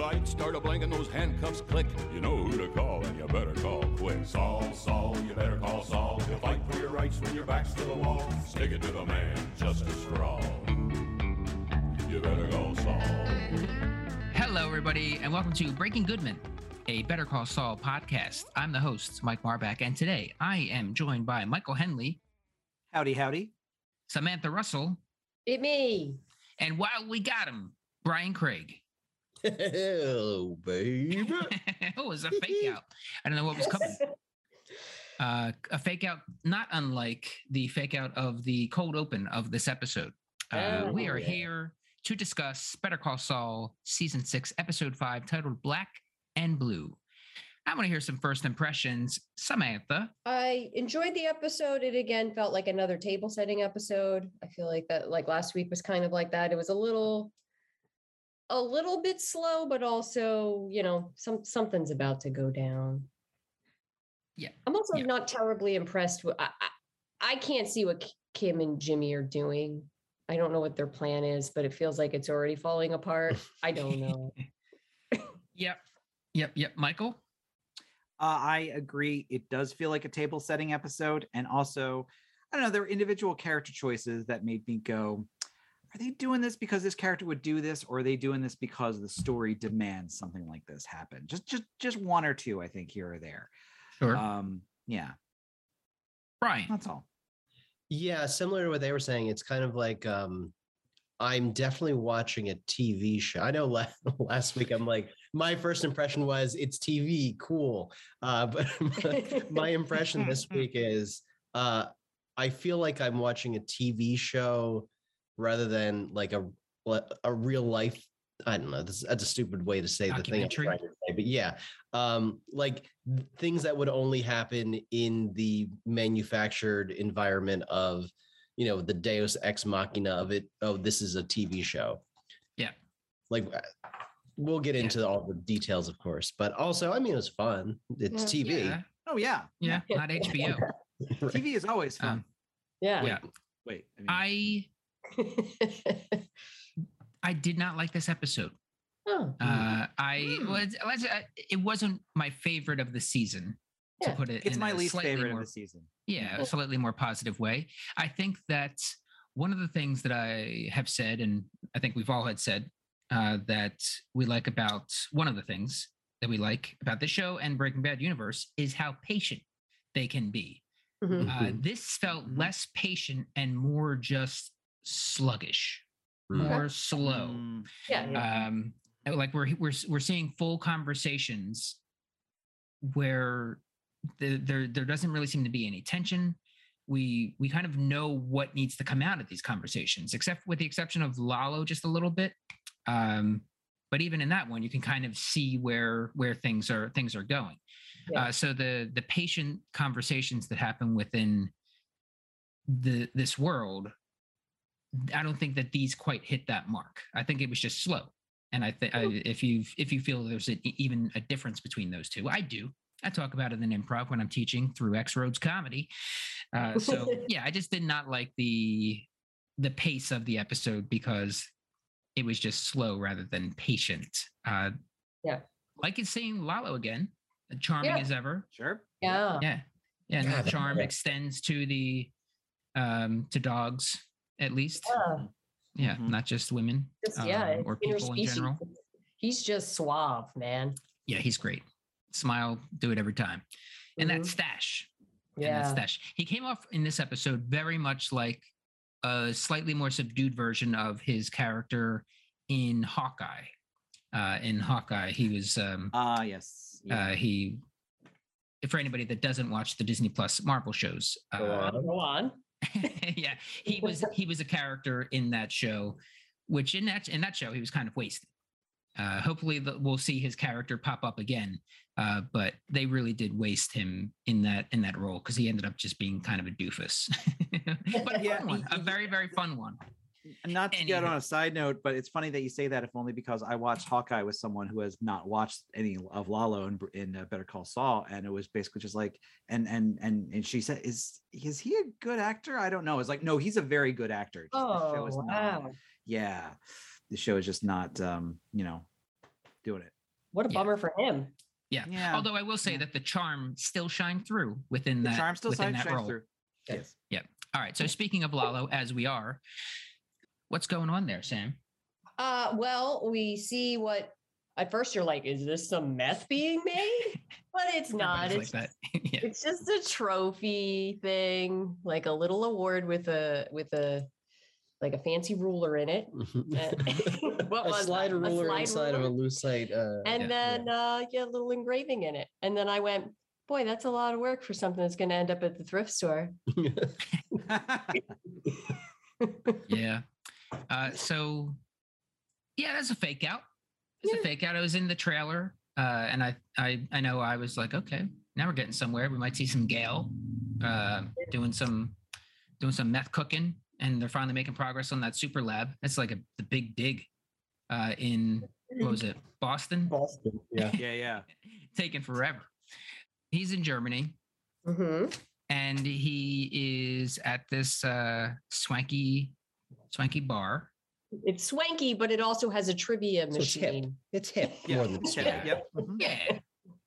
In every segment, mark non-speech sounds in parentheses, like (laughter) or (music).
lights start a blinking, those handcuffs click. You know who to call, and you better call quick. Saul, Saul, you better call Saul. He'll fight for your rights when your back's to the wall. Stick it to the man, Justice for all. You better call Saul. Hello, everybody, and welcome to Breaking Goodman, a Better Call Saul podcast. I'm the host, Mike Marbach, and today I am joined by Michael Henley, Howdy, howdy. Samantha Russell, It me. and while we got him, Brian Craig. Hello, babe. (laughs) it was a fake (laughs) out. I don't know what was coming. Uh, a fake out, not unlike the fake out of the cold open of this episode. Uh, we Oh, are yeah. here to discuss Better Call Saul, season six, episode five, titled Black and Blue. I want to hear some first impressions. Samantha. I enjoyed the episode. It again felt like another table setting episode. I feel like that like last week was kind of like that. It was a little a little bit slow, but also, you know, some something's about to go down. Yeah. I'm also Yeah. not terribly impressed with I, I I can't see what Kim and Jimmy are doing. I don't know what their plan is, but it feels like it's already falling apart. I don't know. (laughs) Yep. Yep. Yep. Michael. Uh, I agree. It does feel like a table setting episode. And also, I don't know, there were individual character choices that made me go, are they doing this because this character would do this, or are they doing this because the story demands something like this happen? Just just just one or two, I think, here or there. Sure. Um, yeah, Brian. that's all. yeah, similar to what they were saying, it's kind of like um I'm definitely watching a TV show. I know last, (laughs) last week I'm like, my first impression was it's TV, cool. Uh, (laughs) but my, my impression this (laughs) week is uh, I feel like I'm watching a TV show rather than like a a real life. I don't know. This, that's a stupid way to say the thing I'm Documentary? trying to say, but yeah, um, like th- things that would only happen in the manufactured environment of, you know, the Deus ex machina of it. Oh, this is a TV show. Yeah. Like uh, we'll get Yeah. into all the details, of course, but also, I mean, it was fun. It's Yeah. TV. Yeah. Oh yeah, Yeah. Not (laughs) HBO. Right. (laughs) TV is always fun. Um, yeah. Yeah. Wait, I mean, I I did not like this episode. oh. Uh, I Hmm. was let's, uh, it wasn't my favorite of the season. To put it, it's in my a least favorite more of the season. yeah, a slightly more positive way. I think that one of the things that I have said, and I think we've all had said, uh, that we like about one of the things that we like about the show and Breaking Bad universe is how patient they can be. Mhm. Uh, this felt Mhm. less patient and more just sluggish, Mm. more slow Mm, Yeah. yeah. um like we're we're we're seeing full conversations where the, there there doesn't really seem to be any tension we we kind of know what needs to come out of these conversations except with the exception of lalo just a little bit um but even in that one you can kind of see where where things are things are going Yeah. uh, so the the patient conversations that happen within the this world I don't think that these quite hit that mark. I think it was just slow. And I think if you if you feel there's a, even a difference between those two, I do. I talk about it in improv when I'm teaching through X Roads comedy. Uh, so (laughs) yeah, I just did not like the the pace of the episode because it was just slow rather than patient. Uh, Yeah. like it's seeing Lalo again, charming Yeah. as ever. sure. Yeah. Yeah, yeah, and God, that that- charm extends to the um to dogs at least. Yeah. Yeah, Mhm. not just women Just, yeah. um, or it's people in general. He's just suave, man. Yeah, he's great. Smile, do it every time. And that Mhm. stash. And that Yeah. stash. He came off in this episode very much like a slightly more subdued version of his character in Hawkeye. Uh, in Hawkeye, he was um, Ah, yes. Yeah. uh, he. For anybody that doesn't watch the Disney Plus Marvel shows, Go uh, on. Go on. (laughs) yeah, he was he was a character in that show, which in that in that show he was kind of wasted. Uh, hopefully, the, we'll see his character pop up again, uh, but they really did waste him in that in that role because he ended up just being kind of a doofus. (laughs) but a Yeah, fun one, a very very fun one. Not to get on a side note, but it's funny that you say that, if only because I watched Hawkeye with someone who has not watched any of Lalo in, in uh, Better Call Saul, and it was basically just like, and and and and she said, "Is is he a good actor? I don't know." It's like, no, he's a very good actor. just the show Oh, is not- wow. yeah, the show is just not, um, you know, doing it. What a Yeah. bummer for him. Yeah. Yeah. Although I will say Yeah. that the charm still shined through within The that charm still within shines, that shines role. through. Good. Yes. All right. So speaking of Lalo, as we are, what's going on there, Sam? Uh, well, we see what at first you're like, is this some meth being made? (laughs) But it's not. It's like that. (laughs) yeah. it's just a trophy thing, like a little award with a with a like a fancy ruler in it. (laughs) What a was slide that? A ruler slide inside of a ruler? lucite. Uh, And Yeah. then uh yeah, a little engraving in it. And then I went, boy, that's a lot of work for something that's gonna end up at the thrift store. Yeah. Uh, so yeah, that's a fake out. It's Yeah. a fake out. I was in the trailer, uh, and I, I, I know I was like, okay, now we're getting somewhere. We might see some Gale uh, doing some, doing some meth cooking, and they're finally making progress on that super lab. That's like a the big dig uh, in what was it, Boston? Boston. Yeah. (laughs) yeah, yeah. Taking forever. He's in Germany, hmm and he is at this uh, swanky, swanky bar. It's swanky, but it also has a trivia So it's hip. machine. It's hip Yeah. more than Yeah, swank. Yep. mhm. Yeah.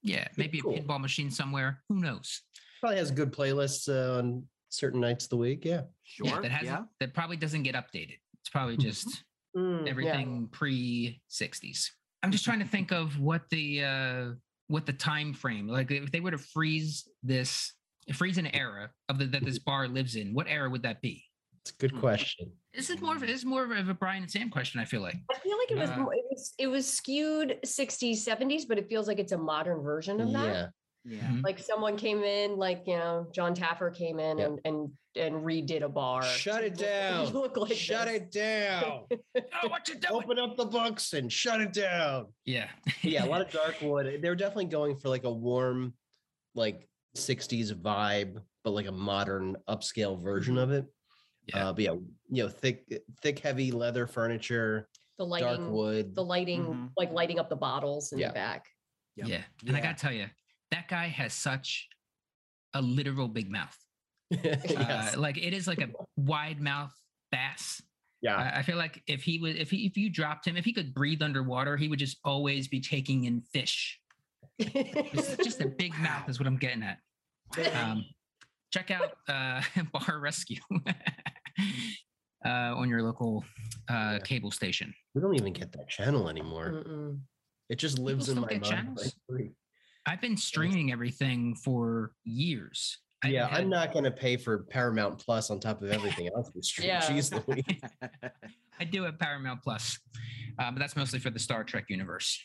Yeah. Maybe Cool. a pinball machine somewhere. Who knows? Probably has good playlists uh, on certain nights of the week. Yeah. Sure. Yeah, that hasn't yeah. that probably doesn't get updated. It's probably just Mm, yeah. everything pre 60s. I'm just trying to think of what the uh what the time frame like if they were to freeze this freeze an era of the that this bar lives in, what era would that be? It's a good Hmm. question. This is more of this is more of a Brian and Sam question, I feel like. I feel like it was Uh, more- it was it was skewed 60s, 70s, but it feels like it's a modern version of that. Yeah. Yeah. Mhm. Like someone came in, like you know, Jon Taffer came in Yeah. and and and redid a bar. Shut it (laughs) look- (laughs) down. Look like shut this. it down. (laughs) Oh, what you doing? Open up the books and shut it down. Yeah. yeah, a lot of dark wood. They're definitely going for like a warm, like 60s vibe, but like a modern upscale version of it. Yeah. Uh, but yeah, you know, thick, thick, heavy leather furniture, The dark lighting, wood. the lighting, Mhm. like lighting up the bottles in Yeah. the back. Yep. Yeah. And I gotta tell you, that guy has such a literal big mouth. (laughs) Yes. Uh, like it is like a wide mouth bass. yeah. I, I feel like if he was, if he, if you dropped him, if he could breathe underwater, he would just always be taking in fish. Just (laughs) a big mouth is what I'm getting at. Um, check out uh, (laughs) Bar Rescue uh, on your local uh, cable station. we don't even get that channel anymore. Mm-mm. It just lives still in my get mind. channels? I've been streaming everything for years. I Yeah, haven't I'm not going to pay for Paramount Plus on top of everything else. we stream. Yeah. Jeez (laughs) Louise. (laughs) I do have Paramount Plus, uh, but that's mostly for the Star Trek universe.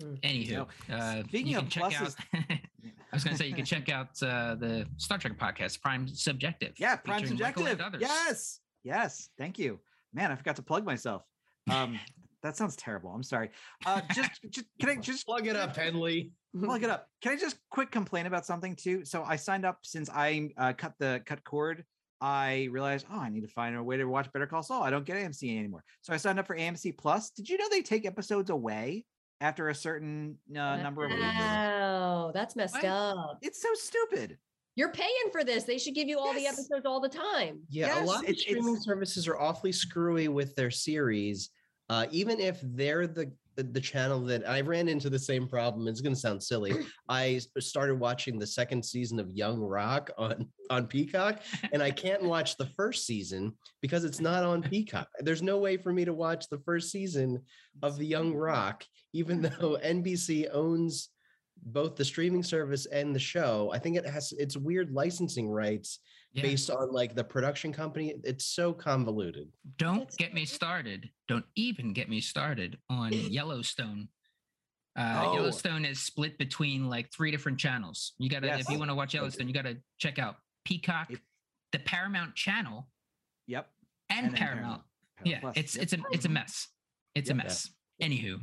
Hmm. Anywho, know, uh, speaking you of can check out. (laughs) I was going to say you can check out uh, the Star Trek podcast, Prime Subjective. Yeah, Prime featuring Michael and Subjective. Yes. Yes. Thank you. Man, I forgot to plug myself. Um, (laughs) that sounds terrible. I'm sorry. Uh, just, just (laughs) can I just Plug it up, Henley. (laughs) plug it up? Can I just quick complain about something too? So I signed up since I uh, cut the cut cord. I realized, oh, I need to find a way to watch Better Call Saul. I don't get AMC anymore. So I signed up for AMC Plus. Did you know they take episodes away after a certain uh, number of weeks? Wow, that's messed What? up. It's so stupid. You're paying for this. They should give you all the episodes all the time. Yeah, Yes, a lot of it's- streaming it's- services are awfully screwy with their series. Uh, even if they're the the the channel that I ran into the same problem. It's going to sound silly. (clears throat) I started watching the second season of Young Rock on on Peacock, and I can't (laughs) watch the first season because it's not on Peacock. There's no way for me to watch the first season of the Young Rock, even though NBC owns both the streaming service and the show. I think it has it's weird licensing rights Yeah. based on like the production company. It's so convoluted. Don't get me started. Don't even get me started on (laughs) Yellowstone. Uh, Oh. Yellowstone is split between like three different channels. You gotta, if you want to watch Yellowstone, you gotta check out Peacock, It- the Paramount Channel, Yep. and, And Paramount. Paramount Yeah, Plus. it's Yep. it's a it's a mess. It's a Yep. mess. Anywho,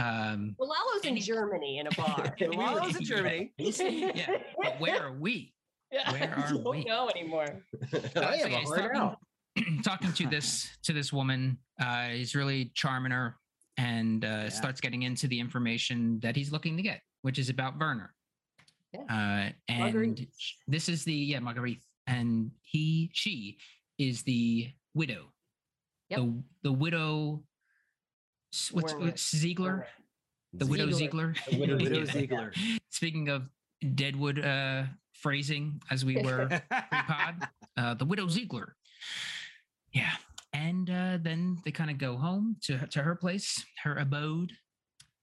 um, Well, Lalo's in Germany in a bar. (laughs) Yeah, While I was in Germany, yeah, but where are we? Yeah, Where (laughs) I are don't we? know anymore. (laughs) I Uh, so have a he's talking, out. (clears throat) talking to this to this woman. Uh, he's really charming her and uh, starts getting into the information that he's looking to get, which is about Werner. Yeah. Uh, and Marguerite. this is the yeah Marguerite, and he she is the widow. Yep. The the widow. S- What's Werner. what's Ziegler? The Widow Ziegler. Ziegler. The Widow (laughs) Widow Ziegler. Speaking of Deadwood uh, phrasing, as we were (laughs) pre-pod, uh, the Widow Ziegler. Yeah, and uh, then they kind of go home to her- to her place, her abode,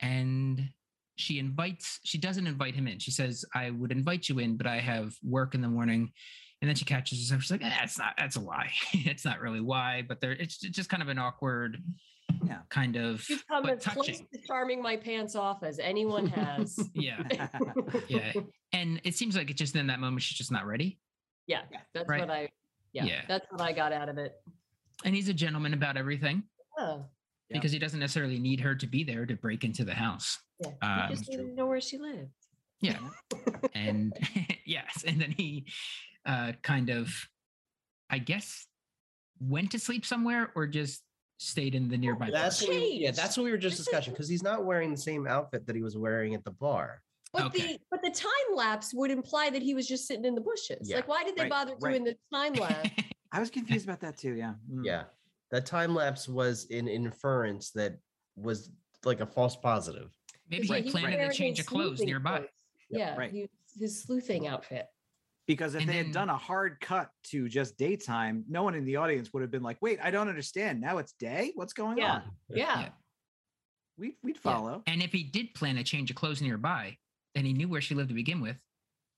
and she invites. She doesn't invite him in. She says, "I would invite you in, but I have work in the morning." And then she catches herself. She's like, eh, "That's not. That's a lie. (laughs) it's not really why, but there. It's just kind of an awkward, Yeah. kind of, You've come but as close touching. to charming my pants off as anyone has. (laughs) Yeah, yeah. And it seems like it's just in that moment she's just not ready. yeah, that's Right. what I. Yeah, Yeah. that's what I got out of it. And he's a gentleman about everything. Yeah. because he doesn't necessarily need her to be there to break into the house. yeah. Um, he just needed to know where she lived. Yeah. (laughs) and (laughs) yes, and then he uh kind of I guess went to sleep somewhere or just stayed in the nearby That's park. what we, yeah, that's what we were just This discussing because he's not wearing the same outfit that he was wearing at the bar. But Okay. the but the time lapse would imply that he was just sitting in the bushes. Yeah, Like, why did they right, bother right. doing the time (laughs) lapse? I was confused about that too. Yeah. Mm. Yeah, that time lapse was an inference that was like a false positive. Maybe Right, he right. planted a change his of clothes nearby. clothes. Yeah, right. he- his sleuthing outfit. Because if And they then- had done a hard cut to just daytime, no one in the audience would have been like, "Wait, I don't understand. Now it's day. What's going Yeah. on?" Yeah. Yeah. We'd we'd Yeah. follow. And if he did plan a change of clothes nearby, then he knew where she lived to begin with.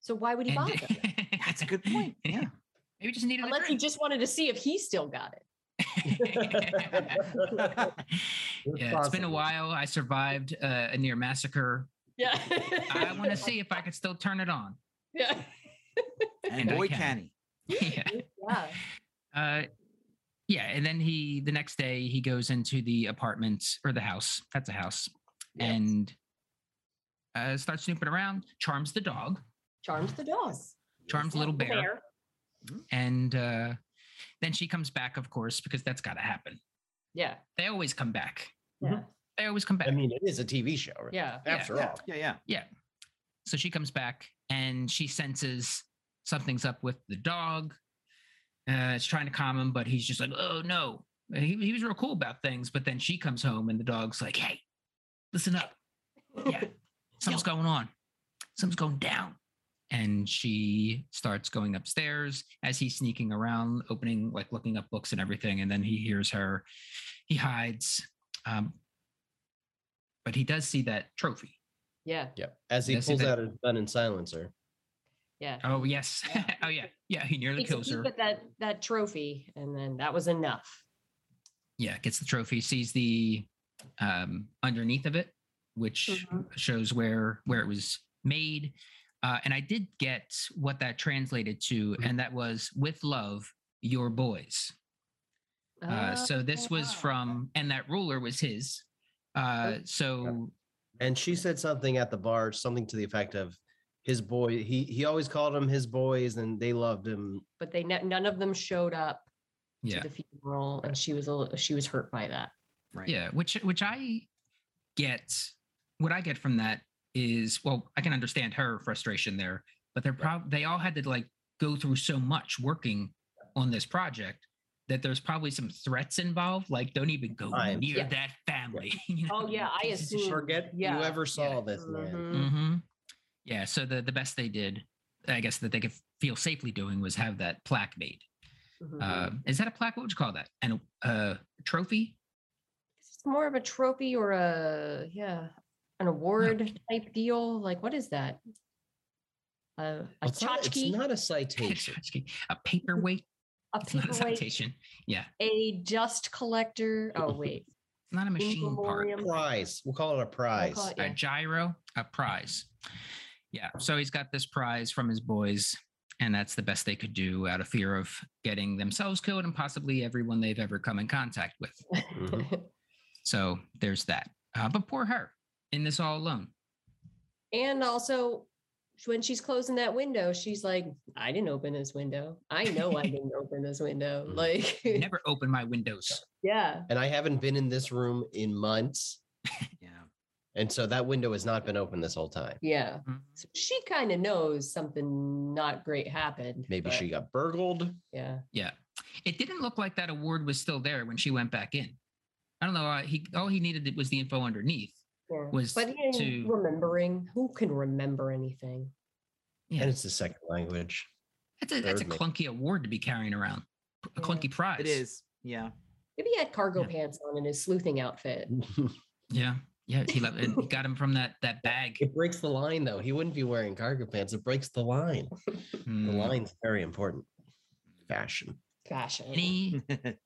So why would he And bother? (laughs) That's a good point. (laughs) Yeah. Maybe just needed Unless a he just wanted to see if he still got it. (laughs) yeah, it's been a while. I survived uh, a near massacre. Yeah. I want to see if I could still turn it on. Yeah. And And I boy, can. can he. (laughs) yeah. Yeah. Uh, yeah, and then he the next day he goes into the apartment or the house. That's a house, Yes. and uh, starts snooping around. Charms the dog. Charms the dog. Charms little bear, and uh, then she comes back, of course, because that's got to happen. Yeah. They always come back. Yeah. They always come back. I mean, it is a TV show. Yeah. After Yeah. all, Yeah. Yeah. Yeah. So she comes back and she senses something's up with the dog. Uh, it's trying to calm him, but he's just like, oh no. He, he was real cool about things, but then she comes home and the dog's like, hey, listen up. Yeah. (laughs) Something's going on. Something's going down. And she starts going upstairs as he's sneaking around, opening, like looking up books and everything. And then he hears her. He hides. Um, but he does see that trophy. Yeah. yeah. As he Yeah, see pulls that- out a gun and silencer. Yeah. Oh yes. Yeah. (laughs) oh yeah. Yeah. He nearly Takes a kills peek her. at that that trophy, and then that was enough. Yeah. Gets the trophy. Sees the um, underneath of it, which Mhm. shows where where it was made. Uh, and I did get what that translated to, Mhm. and that was "with love, your boys." Uh, so this was Oh. from, and that ruler was his. Uh, so And she said something at the bar, something to the effect of his boy. He he always called them his boys, and they loved him. but they ne- none of them showed up yeah, to the funeral, and she was a little, she was hurt by that. Right. Yeah, which which I get what I get from that is well, I can understand her frustration there, but they're prob they all had to like go through so much working on this project that there's probably some threats involved. Like, don't even go Time. near Yeah. that family. (laughs) you Oh, yeah, I pieces of shit. assume- Forget Yeah. you ever saw this man. Mhm. hmm Yeah. So the the best they did, I guess that they could feel safely doing was have that plaque made. Mhm. Uh, is that a plaque? What would you call that? And a uh, trophy? it's more of a trophy or a yeah, an award type deal. Like what is that? A, a It's not, it's not a (laughs) citation. a paperweight. A It's not a paperweight, citation. Yeah. a dust collector. Oh wait, It's (laughs) not a machine part. prize. We'll call it a We'll prize. call it- A gyro, a prize. Yeah. So he's got this prize from his boys, and that's the best they could do out of fear of getting themselves killed and possibly everyone they've ever come in contact with. Mhm. (laughs) So there's that. Uh, but poor her in this all alone. and also when she's closing that window, she's like, I didn't open this window. I know I (laughs) didn't open this window. Mhm. Like, Never open my windows. (laughs) yeah. And I haven't been in this room in months. (laughs) Yeah. And so that window has not been open this whole time. Yeah. Mhm. So she kind of knows something not great happened. Maybe but she got burgled. Yeah. Yeah. It didn't look like that award was still there when she went back in. I don't know. Uh, he all he needed was the info underneath. Yeah. was but in to- remembering, who can remember anything? Yeah. And it's the second language. That's a that's a clunky award to be carrying around. A Yeah. clunky prize. It is. Yeah. Maybe he had cargo Yeah. pants on in his sleuthing outfit. (laughs) Yeah. Yeah. He, left, and he got him from that that bag. it breaks the line though. He wouldn't be wearing cargo pants. It breaks the line. The Hmm. line's very important. Fashion. Fashion. Any (laughs)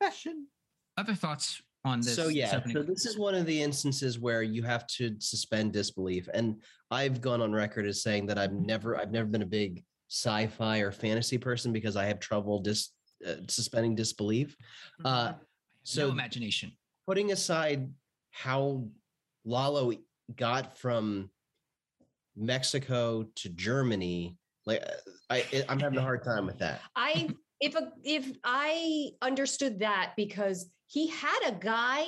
Fashion. other thoughts on this? so yeah, opening? so this is one of the instances where you have to suspend disbelief, and I've gone on record as saying that I've never, I've never been a big sci-fi or fantasy person because I have trouble dis, uh, suspending disbelief. Uh, no so imagination. putting aside how Lalo got from Mexico to Germany, like uh, I, I'm having a (laughs) hard time with that. I if a, if I understood that because he had a guy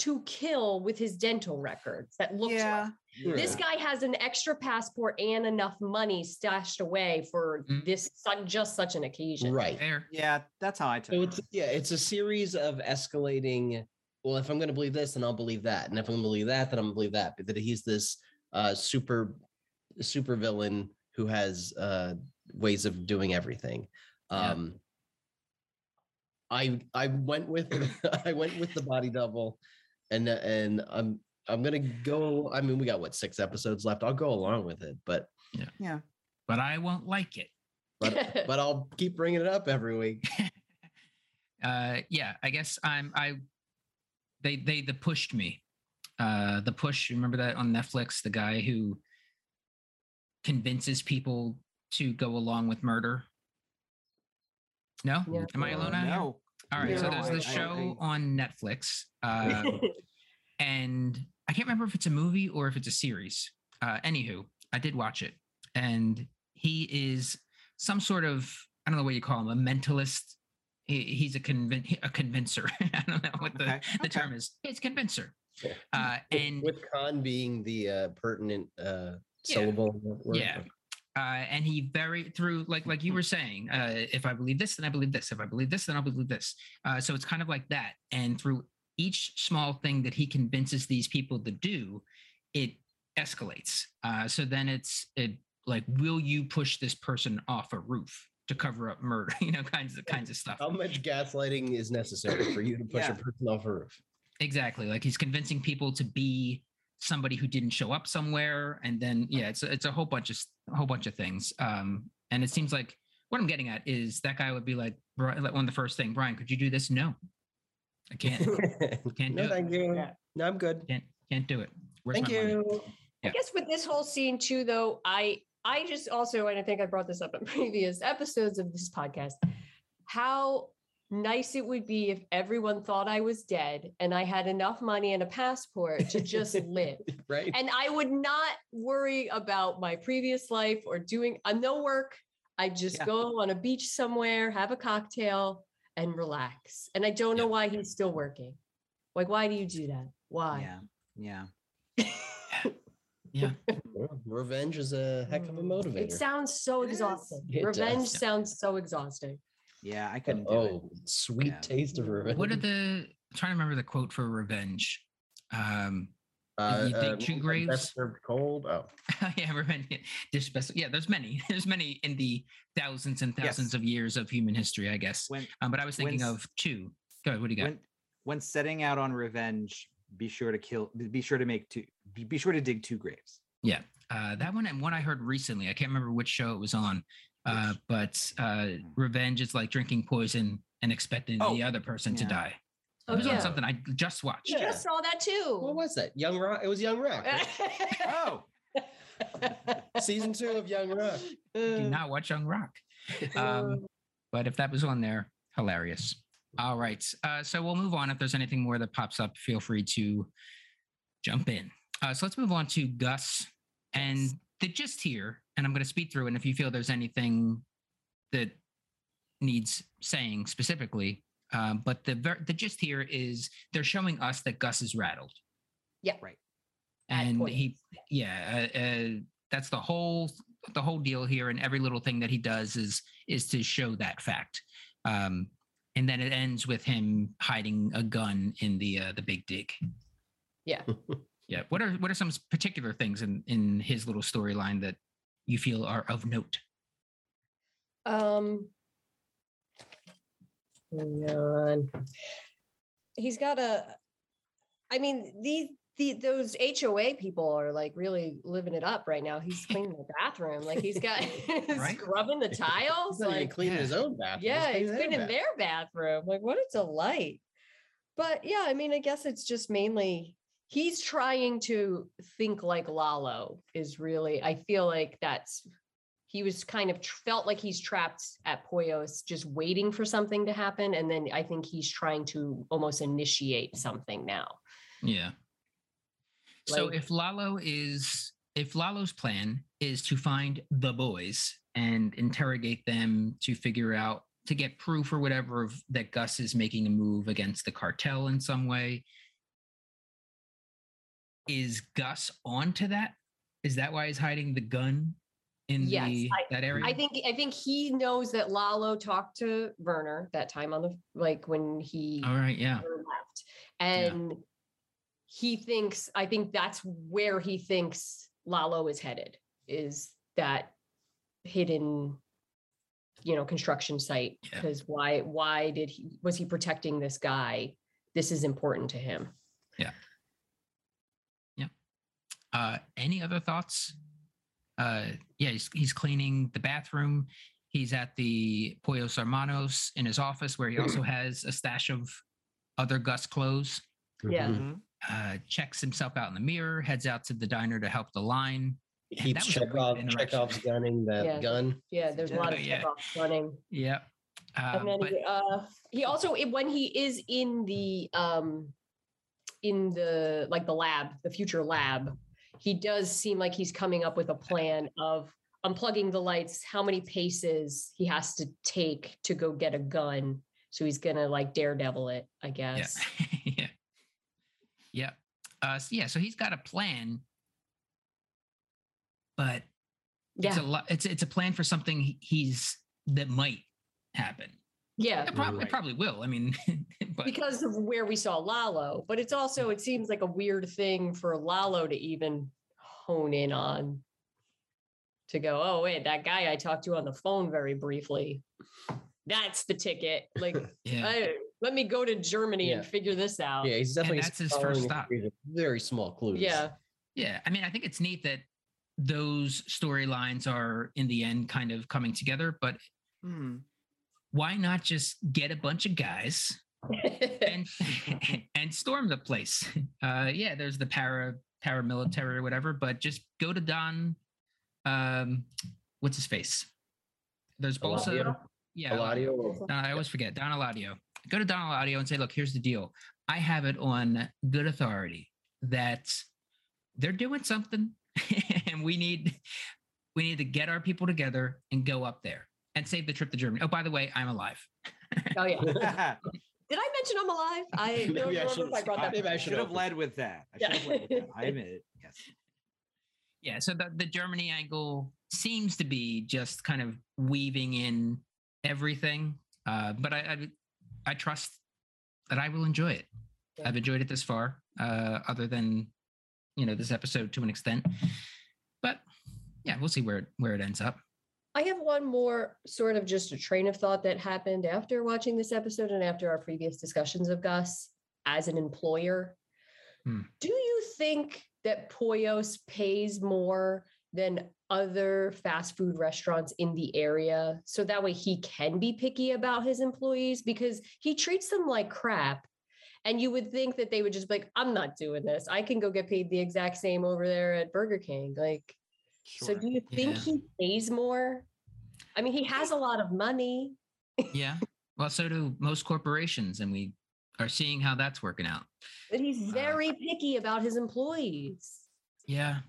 to kill with his dental records that looked yeah. like this guy has an extra passport and enough money stashed away for Mm. this su- just such an occasion. Right. Fair. Yeah. That's how I took So it. it's yeah, it's a series of escalating. Well, if I'm going to believe this, then I'll believe that, and if I'm going to believe that, then I'm going to believe that. But that he's this uh, super super villain who has uh, ways of doing everything. Yeah. I I went with (laughs) I went with the body double, and and I'm I'm gonna go. I mean, we got what six episodes left. I'll go along with it, but yeah, Yeah. But I won't like it. but (laughs) but I'll keep bringing it up every week. (laughs) uh yeah i guess i'm i they they the pushed me uh the push remember that on netflix the guy who convinces people to go along with murder no Yeah. am i alone Uh, out here no. all right so there's I- this I- show I- on netflix uh, (laughs) and I can't remember if it's a movie or if it's a series. Uh, anywho, I did watch it, and he is some sort of I don't know what you call him, a mentalist. He, he's a convin- a convincer. (laughs) I don't know what the, Okay, the okay. term is. It's convincer. Yeah. Uh, and with con being the uh, pertinent uh, Yeah. syllable. word. Yeah. Uh, and he very through like like you were saying uh, if i believe this then i believe this. If i believe this then i'll believe this. Uh, so it's kind of like that. And through each small thing that he convinces these people to do it escalates. Uh, so then it's it like will you push this person off a roof to cover up murder? (laughs) You know kinds of kinds of stuff. How much gaslighting is necessary for you to push Yeah. a person off a roof? exactly. Like he's convincing people to be somebody who didn't show up somewhere and then yeah it's a, it's a whole bunch of s- a whole bunch of things um and it seems like what i'm getting at is that guy would be like like one of the first thing brian could you do this no i can't (laughs) Can't no, do it. thank you. Yeah. No, I'm good. can't can't do it where's thank you. Yeah. I guess with this whole scene too, though, I I just also, and I think I brought this up in (laughs) previous episodes of this podcast, how nice it would be if everyone thought I was dead and I had enough money and a passport to just (laughs) live. Right. And I would not worry about my previous life or doing uh, no work. I just Yeah. go on a beach somewhere, have a cocktail, and relax. And I don't know why he's still working. Like, why do you do that? Why? Yeah. Yeah. (laughs) yeah Revenge is a heck of a Mm. motivator. It sounds so It is. exhausting. Revenge does. sounds so exhausting. Yeah. I couldn't do it. oh, sweet Yeah. taste of revenge. what are the I'm trying to remember the quote for revenge um uh, you think uh, two best graves? served cold? Oh, (laughs) yeah revenge yeah, there's spec- yeah there's many (laughs) there's many in the thousands and Yes. thousands of years of human history i guess When um, but i was thinking when of two go ahead what do you got when when setting out on revenge, be sure to kill. Be sure to make two. Be, be sure to dig two graves. Yeah, uh, that one and one I heard recently. I can't remember which show it was on, uh, but uh, revenge is like drinking poison and expecting the Oh, other person to die. Oh, it was yeah. on something I just watched. Yeah. Just saw that too. what was that? Young Rock. It was Young Rock. right? Oh, (laughs) Season two of Young Rock. Do not watch Young Rock. (laughs) Um, but if that was on there, hilarious. All right, uh, so we'll move on. If there's anything more that pops up, feel free to jump in. Uh, so let's move on to Gus and the gist here. And I'm going to speed through, and if you feel there's anything that needs saying specifically, um, but the ver- the gist here is they're showing us that Gus is rattled, yeah. right. At and points. he, yeah, uh, uh, that's the whole the whole deal here, and every little thing that he does is is to show that fact. Um, and then it ends with him hiding a gun in the uh, the big dig. Yeah. (laughs) Yeah. What are what are some particular things in in his little storyline that you feel are of note? Um, hang on. He's got a. I mean, these the those HOA people are like really living it up right now. He's (laughs) cleaning the bathroom, like he's got (laughs) (laughs) he's Right? scrubbing the tiles, not even like cleaning yeah. his own bathroom. yeah, he's their cleaning bathroom. their bathroom. Like, what a delight. But yeah, I mean, I guess it's just mainly he's trying to think like Lalo is really, I feel like that's he was kind of felt like he's trapped at Pollos, just waiting for something to happen. And then I think he's trying to almost initiate something now. Yeah. So if Lalo is if Lalo's plan is to find the boys and interrogate them to figure out to get proof or whatever of that Gus is making a move against the cartel in some way, is Gus onto that? Is that why he's hiding the gun in Yes, the that area? I think I think he knows that Lalo talked to Werner that time on the like when he All right, yeah. left. And he thinks, I think that's where he thinks Lalo is headed, is that hidden, you know, construction site. Yeah. Because why, why did he, was he protecting this guy? This is important to him. Uh, any other thoughts? Uh, yeah, he's, he's cleaning the bathroom. He's at the Pollos Hermanos in his office where he also has a stash of other Gus clothes. Yeah. Mhm. Uh, checks himself out in the mirror, heads out to the diner to help the line. He And that keeps was a weird Chekhov. Chekhov's gunning that Yeah. gun. Yeah, there's a lot of Yeah. stuff running. Yeah. Uh, and then but he, uh, he also when he is in the um in the like the lab the future lab he does seem like he's coming up with a plan of unplugging the lights how many paces he has to take to go get a gun so he's gonna like daredevil it i guess (laughs) yeah. Yeah. Uh, so yeah. So he's got a plan, but it's a lot. It's it's a plan for something he's that might happen. Yeah It, prob- it probably will. I mean, (laughs) but because of where we saw lalo but it's also it seems like a weird thing for lalo to even hone in on to go oh wait that guy i talked to on the phone very briefly that's the ticket like (laughs) yeah. I, let me go to germany and figure this out Yeah, he's definitely that's his first stop. Very small clues. yeah Yeah, I mean, I think it's neat that those storylines are in the end kind of coming together. But Hmm. Why not just get a bunch of guys and (laughs) (laughs) and storm the place? Uh, yeah, there's the para paramilitary or whatever, but just go to Don. Um, what's his face? There's Bolsa. Eladio? Yeah, Eladio or- Don, I always forget Don Eladio. Go to Don Eladio and say, look, here's the deal. I have it on good authority that they're doing something, (laughs) and we need we need to get our people together and go up there and save the trip to Germany. Oh, by the way, I'm alive. (laughs) oh yeah (laughs) did i mention i'm alive i (laughs) don't Maybe I remember should- if i brought that maybe I I should should have led with that. I Yeah. should have led with that. I admit it. Yes. Yeah, so the, the Germany angle seems to be just kind of weaving in everything. Uh, but I, I I trust that I will enjoy it. Yeah. I've enjoyed it this far, uh, other than you know this episode to an extent. But yeah, we'll see where it, where it ends up. I have one more sort of just a train of thought that happened after watching this episode and after our previous discussions of Gus as an employer. Hmm. Do you think that Pollos pays more than other fast food restaurants in the area so that way he can be picky about his employees because he treats them like crap? And you would think that they would just be like, I'm not doing this. I can go get paid the exact same over there at Burger King. Like, so do you think Yeah. he pays more? I mean, he has a lot of money. (laughs) Yeah. well, so do most corporations, and we are seeing how that's working out. But he's Uh, very picky about his employees. Yeah.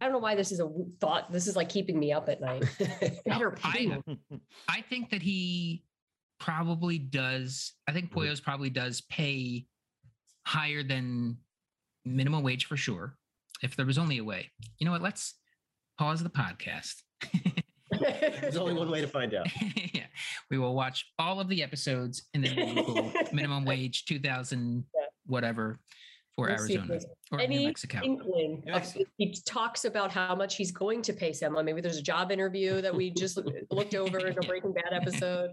I don't know why this is a thought. This is like keeping me up at night. (laughs) Better pay I- I think that he probably does. I think. Pollos probably does pay higher than minimum wage for sure. If there was only a way, you know what? Let's pause the podcast. (laughs) There's only one way to find out. (laughs) yeah, we will watch all of the episodes and then will Google minimum wage 2000 Yeah. whatever for We'll Arizona or New any Mexico. inkling. New of- he talks about how much he's going to pay someone. Maybe there's a job interview that we just (laughs) looked over in a Breaking Bad episode.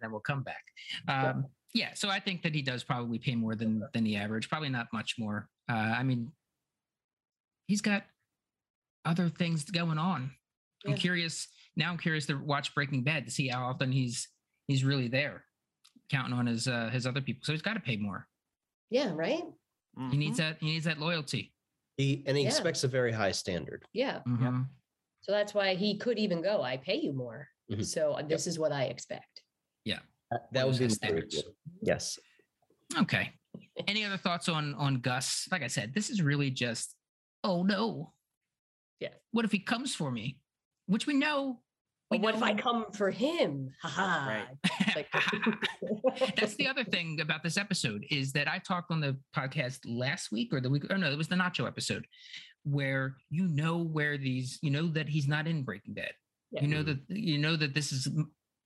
then we'll come back. Um, yeah, so I think that he does probably pay more than than the average. Probably not much more. Uh, I mean, he's got other things going on. I'm curious now. I'm curious to watch Breaking Bad to see how often he's he's really there, counting on his uh, his other people. So he's got to pay more. Yeah, right? He needs Mhm. that. He needs that loyalty. He and he Yeah. expects a very high standard. Yeah. Mhm. So that's why he could even go, I pay you more. Mhm. So uh, this is what I expect. That, that Those would be are standards. Yes. Okay. Any other thoughts on on Gus? Like I said, this is really just, oh no. Yeah. What if he comes for me? Which we know. We what if I come for him? Haha. Right. (laughs) (laughs) That's the other thing about this episode is that I talked on the podcast last week or the week, or no, it was the Nacho episode, where you know where these, you know that he's not in Breaking Bad. Yeah. You know that you know that this is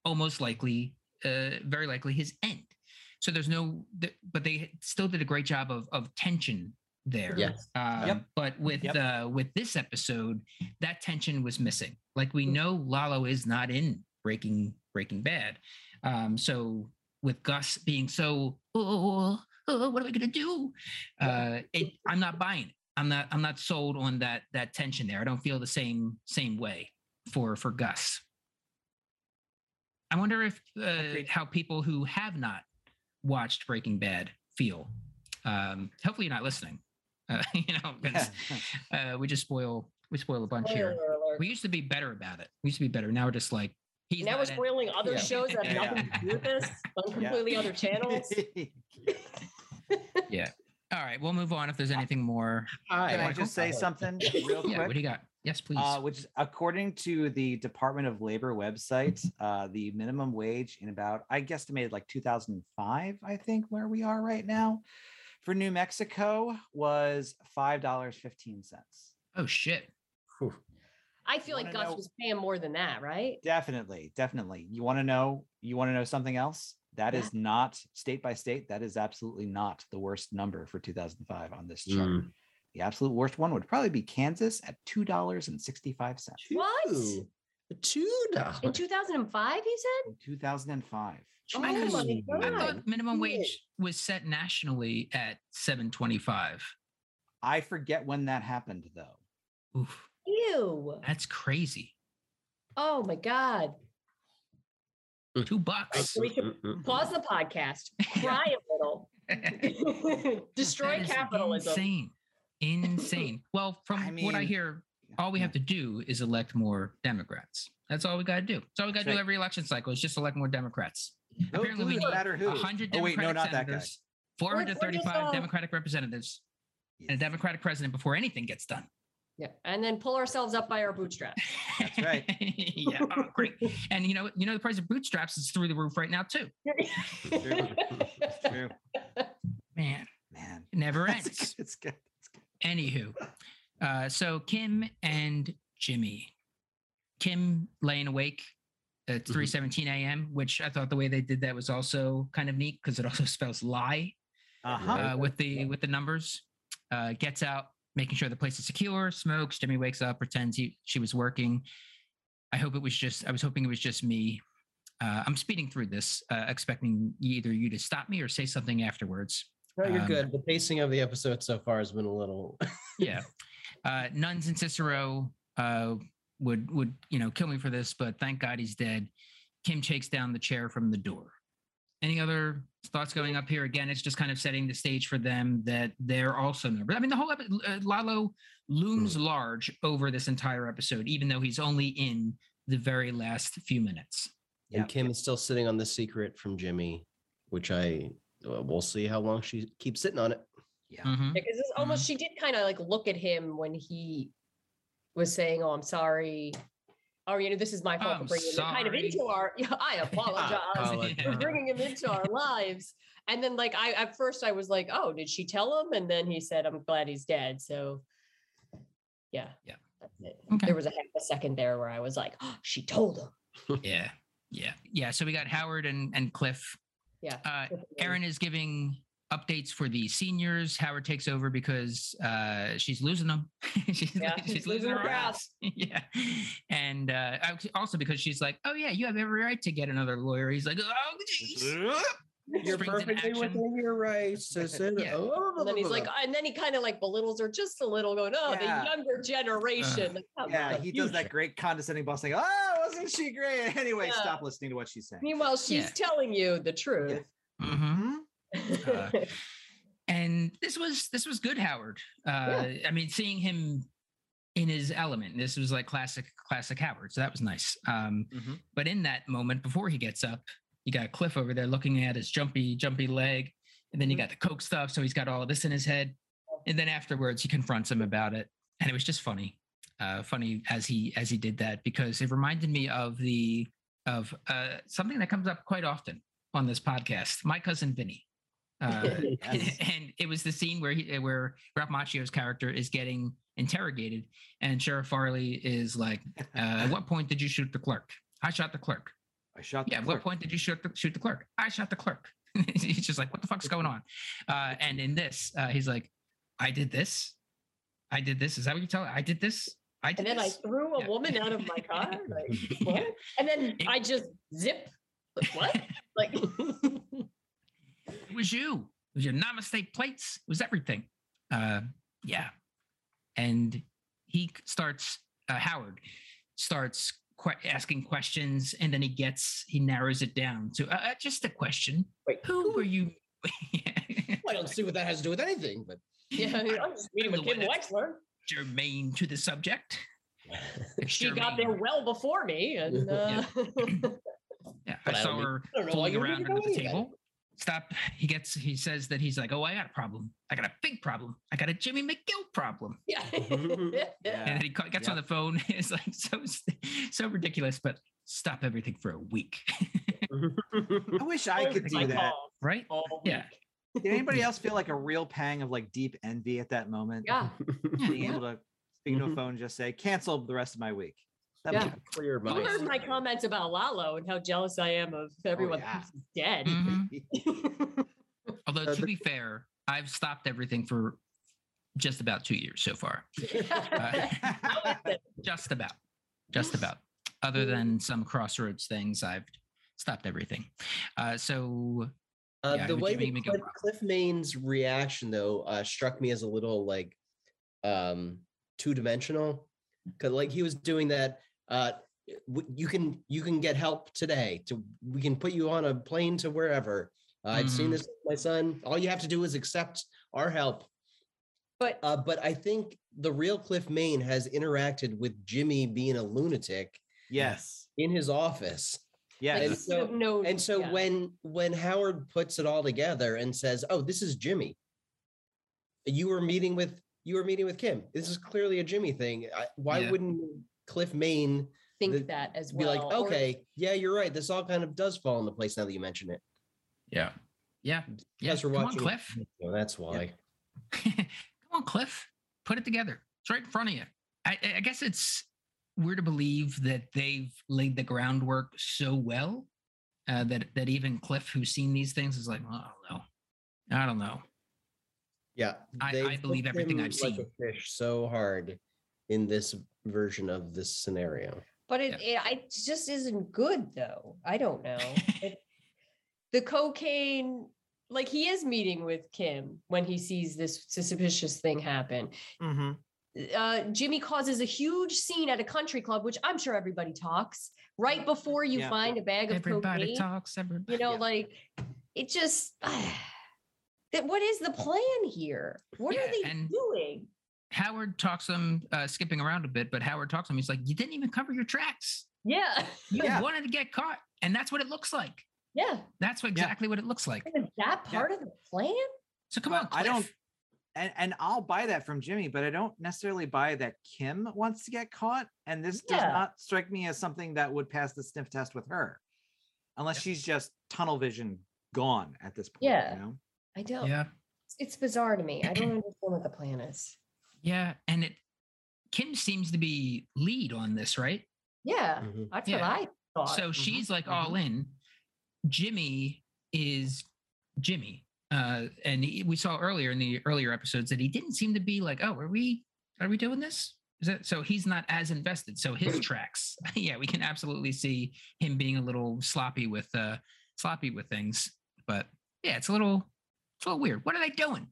almost likely, uh, very likely his end. So there's no, but they still did a great job of of tension there. Yes. Um, Yep. But with Yep. uh, with this episode, that tension was missing. Like we Mm. know Lalo is not in Breaking Breaking Bad. Um, so with Gus being so, oh, oh, what are we gonna do? Uh, it, I'm not buying it. I'm not. I'm not sold on that that tension there. I don't feel the same same way for for Gus. I wonder if uh, how people who have not watched Breaking Bad feel. Um, hopefully, you're not listening. Uh, (laughs) you know, 'cause, Yeah. uh, we just spoil we spoil a bunch here. Alert. We used to be better about it. We used to be better. Now we're just like he's now we're not in- spoiling other Yeah. shows that have nothing to do with this (laughs) on Yeah. completely other channels. Yeah. All right, we'll move on if there's anything more. Hi. Can I just say something real quick? Yeah, what do you got? Yes, please. Uh, which, according to the Department of Labor website, uh, the minimum wage in about, I guesstimated like 2005, I think, where we are right now, for New Mexico was $5.15. oh shit. Whew. I feel like Gus know- was paying more than that, right? Definitely, definitely. You want to know? You want to know something else? That Yeah. is not state by state. That is absolutely not the worst number for 2005 on this chart. Mm. The absolute worst one would probably be Kansas at two dollars and sixty-five cents. What? Two. Two In 2005, You said? In 2005. Oh I my thought- I thought minimum wage was set nationally at 725. I forget when that happened though. Oof, Ew. that's crazy. Oh my God. Two bucks. We should Pause the podcast, (laughs) cry a little, (laughs) (laughs) destroy That is capitalism. Insane. Insane. Well, from I what I hear, all we have to do is elect more Democrats. That's all we got to do. That's all we got to do every election cycle is just elect more Democrats. No Apparently, we clue, need no matter who. 100 Oh wait, Democratic no, not that guy. senators, 435 uh, Democratic representatives, and a Democratic president before anything gets done. Yeah, and then pull ourselves up by our bootstraps. That's right. (laughs) yeah. Oh, great. And you know, you know, the price of bootstraps is through the roof right now too. True. True. Man, Man. it never (laughs) ends. good, It's good. It's good. Anywho, uh, so Kim and Jimmy, Kim laying awake at Mhm. 3 17 a.m., which I thought the way they did that was also kind of neat because it (laughs) also spells lie Uh-huh. uh, with the with the numbers. Uh, gets out, making sure the place is secure. Smokes. Jimmy wakes up, pretends he she was working. I hope it was just. I was hoping it was just me. Uh, I'm speeding through this, uh, expecting either you to stop me or say something afterwards. No, you're Um, good. The pacing of the episode so far has been a little. yeah (laughs) (laughs) uh nuns and cicero uh would would you know kill me for this but thank god he's dead. Kim takes down the chair from the door. Any other thoughts going up here? Again it's just kind of setting the stage for them that they're also numbered i mean the whole epi- uh, lalo looms large over this entire episode even though he's only in the very last few minutes. Yeah. And Kim is still sitting on the secret from Jimmy, which I uh, we'll see how long she keeps sitting on it. Yeah. Mhm. Because it's almost she did kind of like look at him when he was saying, "Oh, I'm sorry," or you know, this is my fault I'm for bringing him kind of into our. (laughs) (laughs) Yeah, I apologize apologize. for bringing him into our lives. And then, like, I at first I was like, "Oh, did she tell him?" And then he said, "I'm glad he's dead." So, yeah, Yeah. that's it. Okay. There was a half a second there where I was like, oh, (gasps) "She told him." (laughs) yeah yeah yeah so we got howard and and cliff Yeah. uh Erin is giving updates for the seniors. Howard takes over because uh, she's losing them. (laughs) she's, Yeah, she's losing her ass. (laughs) yeah, and uh, also because she's like, "Oh yeah, you have every right to get another lawyer." He's like, "Oh, jeez." You're perfectly within your rights to (laughs) say that- Yeah. And then he's like, and then he kind of like belittles her just a little, going, "Oh, Yeah. the younger generation." Like, come Yeah, on. he does that great condescending boss thing. Oh, wasn't she great? Anyway, Yeah. stop listening to what she's saying. Meanwhile, she's Yeah. telling you the truth. Mhm. Uh, (laughs) and this was this was good howard. Uh i mean seeing him in his element this was like classic classic howard so that was nice. Um Mhm. but in that moment before he gets up you got cliff over there looking at his jumpy jumpy leg and then you Mhm. got the coke stuff so he's got all of this in his head. And then afterwards he confronts him about it and it was just funny uh funny as he as he did that because it reminded me of the of uh something that comes up quite often on this podcast my cousin vinny uh, (laughs) (laughs) Yes. and it was the scene where he where Ralph Macchio's character is getting interrogated, and Sheriff Farley is like, (laughs) uh, "At what point did you shoot the clerk? I shot the clerk. I shot. the Yeah. At what point did you shoot the, shoot the clerk? I shot the clerk." he's just like, "What the fuck's going on?" Uh, and in this, uh, he's like, "I did this. I did this. Is that what you tell? I did this. I did And then I threw a Yeah. woman out of my car. Like, Yeah. And then It- I just zip. Like, What? Like, was you. It was your namaste plates. It was everything. Uh, yeah. And he starts, uh, Howard starts que- asking questions and then he gets, he narrows it down to uh, uh, just a question. Wait, Who were you? (laughs) I don't see what that has to do with anything, but (laughs) yeah, I'm just meeting with Kim Wexler. Germane to the subject. (laughs) She got there well before me, and uh, Yeah, But I saw her I don't know why fooling around under the table. Stop. He gets. He says that he's like, "Oh, I got a problem. I got a big problem. I got a Jimmy McGill problem." (laughs) yeah. Yeah. (laughs) And then he ca- gets on the phone. (laughs) It's like so so ridiculous. But stop everything for a week, I wish I could do that. call right? all Yeah. Did anybody else feel like a real pang of like deep envy at that moment? Yeah. Being able to mm-hmm. speak to a phone, just say, cancel the rest of my week. That Yeah. would- Clear You heard my comments about Lalo and how jealous I am of everyone yeah. who's dead. Mhm. (laughs) Although Uh, to be fair, I've stopped everything for just about two years so far. Uh, (laughs) How is it? just about, just about. Other than some crossroads things, I've stopped everything. Uh, so Uh, Yeah, the way Jimmy that Cliff, problem. Cliff Main's reaction though uh, struck me as a little like um, two dimensional because like he was doing that. Uh, you can you can get help today. To we can put you on a plane to wherever. Uh, I've seen Mhm. this with my son. All you have to do is accept our help. But Uh, but I think the real Cliff Main has interacted with Jimmy being a lunatic yes. in his office. yeah and so- would have known- And so yeah. when when Howard puts it all together and says, "Oh, this is Jimmy," you were meeting with you were meeting with Kim. This is clearly a Jimmy thing. I, why Yeah. wouldn't Cliff Main think the- that as well. be well. like, or- "Okay, yeah, you're right. This all kind of does fall into place now that you mention it." yeah, yeah, You yeah. guys were Come on, watching. Cliff. So that's why. (laughs) Come on, Cliff. Put it together. It's right in front of you. I, I guess it's weird to believe that they've laid the groundwork so well uh, that that even Cliff, who's seen these things, is like, well, I don't know. I don't know. Yeah, I- I believe everything I've like a seen. fish so hard in this version of this scenario. But it, it, it just isn't good though. I don't know. (laughs) It- the cocaine, like he is meeting with Kim when he sees this suspicious thing happen. hmm Uh, Jimmy causes a huge scene at a country club, which I'm sure everybody talks right before you Yeah. find a bag of cocaine. Everybody cocaine. talks. Everybody. You know, Yeah. like it just. (sighs) that what is the plan here? What Yeah, are they and- doing? Howard talks him uh, skipping around a bit, but Howard talks him. He's like, "You didn't even cover your tracks. Yeah, You Yeah. wanted to get caught, and that's what it looks like. yeah. That's what, exactly what it looks like. Is that Yeah. part of the plan? So come Well, on, I don't- And and I'll buy that from Jimmy, but I don't necessarily buy that Kim wants to get caught. And this does not strike me as something that would pass the sniff test with her, unless she's just tunnel vision gone at this point. Yeah. You know? I don't. Yeah, It's, it's bizarre to me. I don't (clears throat) understand what the plan is. Yeah, and it. Kim seems to be lead on this, right? Yeah, Mhm. that's Yeah. what I thought. So she's like all in. Jimmy is Jimmy, uh, and he, we saw earlier in the earlier episodes that he didn't seem to be like, oh, are we are we doing this? Is that so? He's not as invested. So his (clears throat) tracks, (laughs) yeah, we can absolutely see him being a little sloppy with uh sloppy with things. But yeah, it's a little it's a little weird. What are they doing?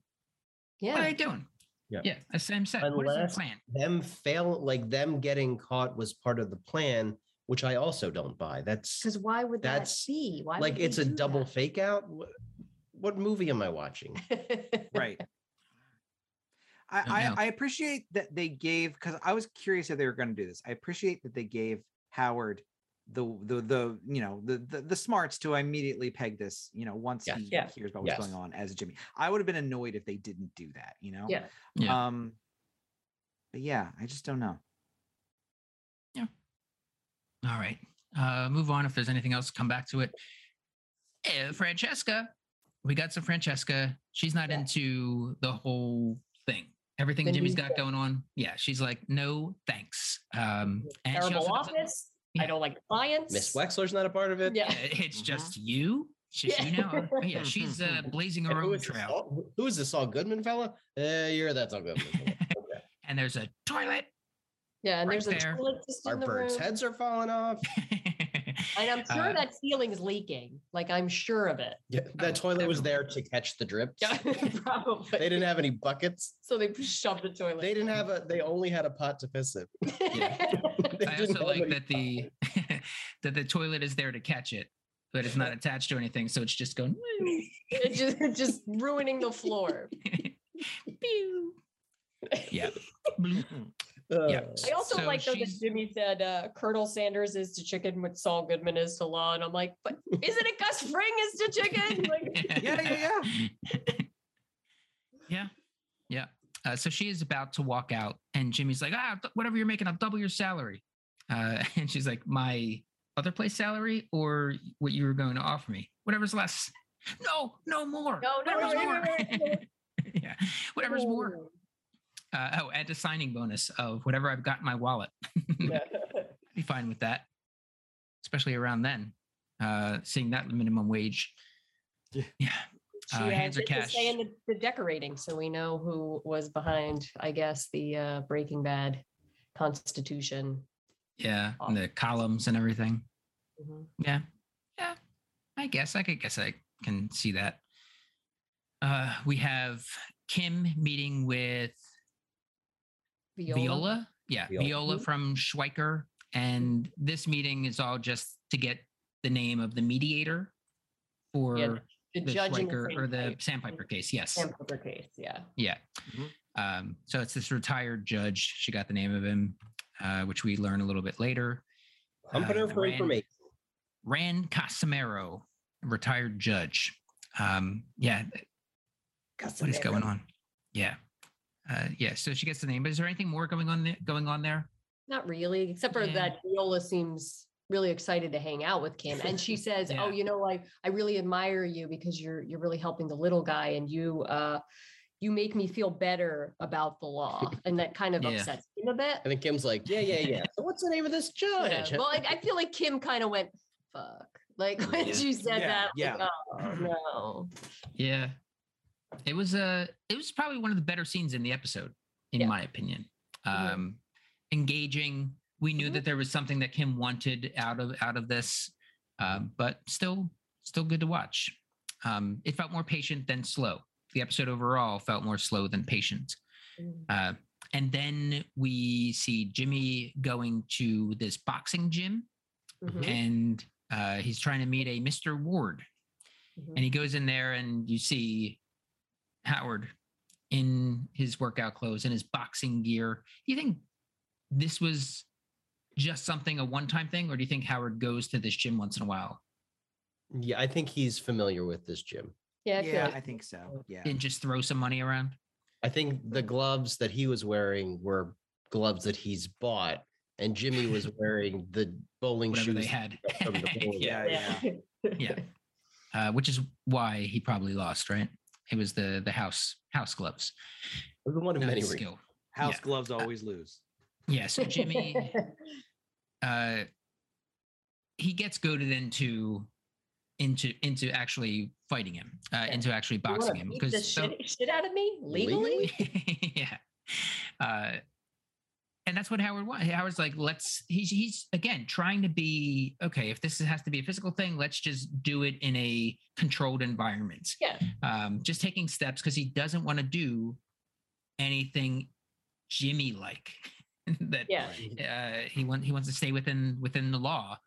Yeah. What are they doing? Yeah. yeah, as Sam said, what is their Unless- plan? Them fail, like them getting caught was part of the plan, which I also don't buy. That's Because why would that That's- be? Why like it's a do double fake out. What, what movie am I watching? (laughs) right I, I. I appreciate that they gave because I was curious if they were going to do this. I appreciate that they gave Howard the the the you know the the, the smarts to immediately peg this. You know, once Yes. he Yeah. hears about what's Yes. going on as Jimmy, I would have been annoyed if they didn't do that. You know. Yeah. Yeah. Um. But yeah, I just don't know. Yeah. All right. Uh move on. If there's anything else, come back to it. Eh, Francesca. We got some Francesca. She's not Yeah. into the whole thing. Everything The Jimmy's new got thing. going on. Yeah, she's like, no thanks. Um and she Terrible also doesn't- office. Yeah. I don't like clients. Miss Wexler's not a part of it. Yeah. Yeah, it's Mhm. just you. It's just you now. Oh, (laughs) yeah, she's uh, (laughs) blazing her own trail. Saul- who is this Saul Goodman fella? Uh, you're that Saul Goodman. (laughs) fella. and there's a toilet. Yeah, and Right there's a there. toilet Our in the birds' room. heads are falling off. And I'm sure Uh, that ceiling's leaking. Like I'm sure of it. Yeah, that Oh, toilet was there to catch the drips. Yeah, (laughs) probably. They didn't have any buckets. So they shoved the toilet. They didn't have a. They only had a pot to piss in. (laughs) (laughs) They I also like that the that the toilet is there to catch it, but it's not attached to anything, so it's just going. It's just, it's just ruining the floor. Pew. Yeah. Bloop. Yeah. Uh, I also So like though that Jimmy said uh, Colonel Sanders is to chicken what Saul Goodman is to law, and I'm like, but isn't it Gus Fring is to chicken? Like, Yeah, yeah, yeah. yeah. Yeah. Uh, so she is about to walk out, and Jimmy's like, ah, th- whatever you're making, I'll double your salary. Uh, and she's like, my other place salary or what you were going to offer me? Whatever's less. No, no more. No, no, no, Whatever's no, more. no, no, no. yeah. Whatever's more. Uh, oh, add a signing bonus of whatever I've got in my wallet. (laughs) Be fine with that, especially around then. Uh, seeing that minimum wage. Yeah. Yeah. She Uh, hands are did the cash. say in the, the decorating, so we know who was behind, I guess, the uh, Breaking Bad Constitution. Yeah. And the columns and everything. Mhm. Yeah. Yeah. I guess I could guess I can see that. Uh, we have Kim meeting with Viola. Viola. Yeah, Viola. Viola, from Schweikart. And this meeting is all just to get the name of the mediator for Yeah, The the judge in the Schweikart or the Sandpiper- Sandpiper case. Yes. Sandpiper case, yeah. Yeah. Mhm. Um, so it's this retired judge. She got the name of him, uh, which we learn a little bit later. Pumping her Uh, for Rand- information. Rand Casimiro, retired judge. Um, yeah, what is going on? Yeah. Uh, yeah. So she gets the name. But is there anything more going on there? Going on there? Not really, except for Yeah. that Viola seems really excited to hang out with Kim. And she (laughs) says, Yeah. Oh, you know, like I really admire you because you're you're really helping the little guy and you uh you make me feel better about the law. (laughs) And that kind of Yeah. upsets him a bit. And then Kim's like, yeah, yeah, yeah. So what's the name of this Yeah. judge? Well, I, I (laughs) feel like Kim kind of went, fuck. Like when Yeah. she said Yeah, that, yeah. like, oh no. Yeah. It was uh it was probably one of the better scenes in the episode, in Yeah. my opinion. Um engaging. We knew Mhm. that there was something that Kim wanted out of out of this. Um, but still still good to watch. Um, it felt more patient than slow. The episode overall felt more slow than patient. Mm. Uh, and then we see Jimmy going to this boxing gym Mhm, and uh, he's trying to meet a Mr. Ward. mhm. And he goes in there and you see Howard in his workout clothes and his boxing gear. Do you think this was just something, a one time thing, or do you think Howard goes to this gym once in a while Yeah, I think he's familiar with this gym. Yeah, I Yeah, like- I think so. Yeah. and just throw some money around? I think the gloves that he was wearing were gloves that he's bought, and Jimmy (laughs) was wearing the bowling Whatever shoes they had. from the (laughs) bowling yeah. Yeah, yeah. Yeah. Uh, which is why he probably lost, right? It was the the house house gloves. It was one of not many skill. House Yeah. gloves always lose. Yeah. So Jimmy (laughs) uh he gets goaded into into into actually fighting him, uh, into actually You boxing him because the so- shit, shit out of me legally. (laughs) yeah. Uh, and that's what Howard was. Howard's like, let's. He's he's again trying to be okay. If this has to be a physical thing, let's just do it in a controlled environment. Yeah. Um, just taking steps because he doesn't want to do anything Jimmy like. (laughs) that Yeah. uh, he want he wants to stay within within the law.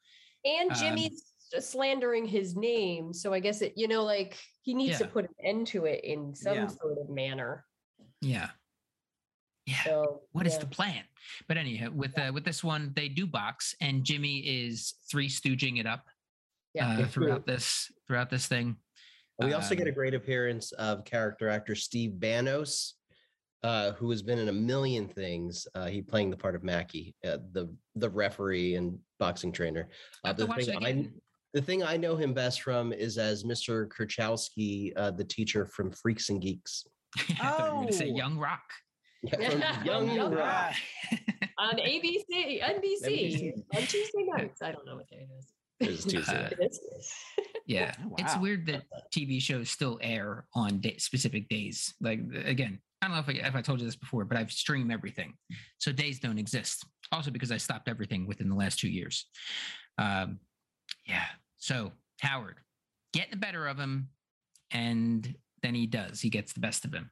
And Um, Jimmy's slandering his name. So I guess it, you know, like he needs to put an end to it in some Yeah. sort of manner. Yeah. Yeah. So What is yeah. the plan? But anyhow, with uh, with this one, they do box, and Jimmy is three stooging it up Yeah. uh, throughout this throughout this thing. We also get a Um, great appearance of character actor Steve Bannos, uh, who has been in a million things. Uh, he playing the part of Mackie, uh, the the referee and boxing trainer. Uh, the thing I the thing I know him best from is as Mr. Kerchowski, uh, the teacher from Freaks and Geeks. (laughs) I thought you were gonna say Oh. Young Rock. Yeah, (laughs) from Young Young Rock. (laughs) on ABC, NBC, NBC. on Tuesday nights. I don't know what day it is. It is Tuesday. Uh, (laughs) yeah, Oh, it's weird that TV shows still air on day, specific days. Like again, I don't know if I, if I told you this before, but I've streamed everything, so days don't exist. Also because I stopped everything within the last two years. Um, yeah. So Howard getting the better of him, and then he does. He gets the best of him.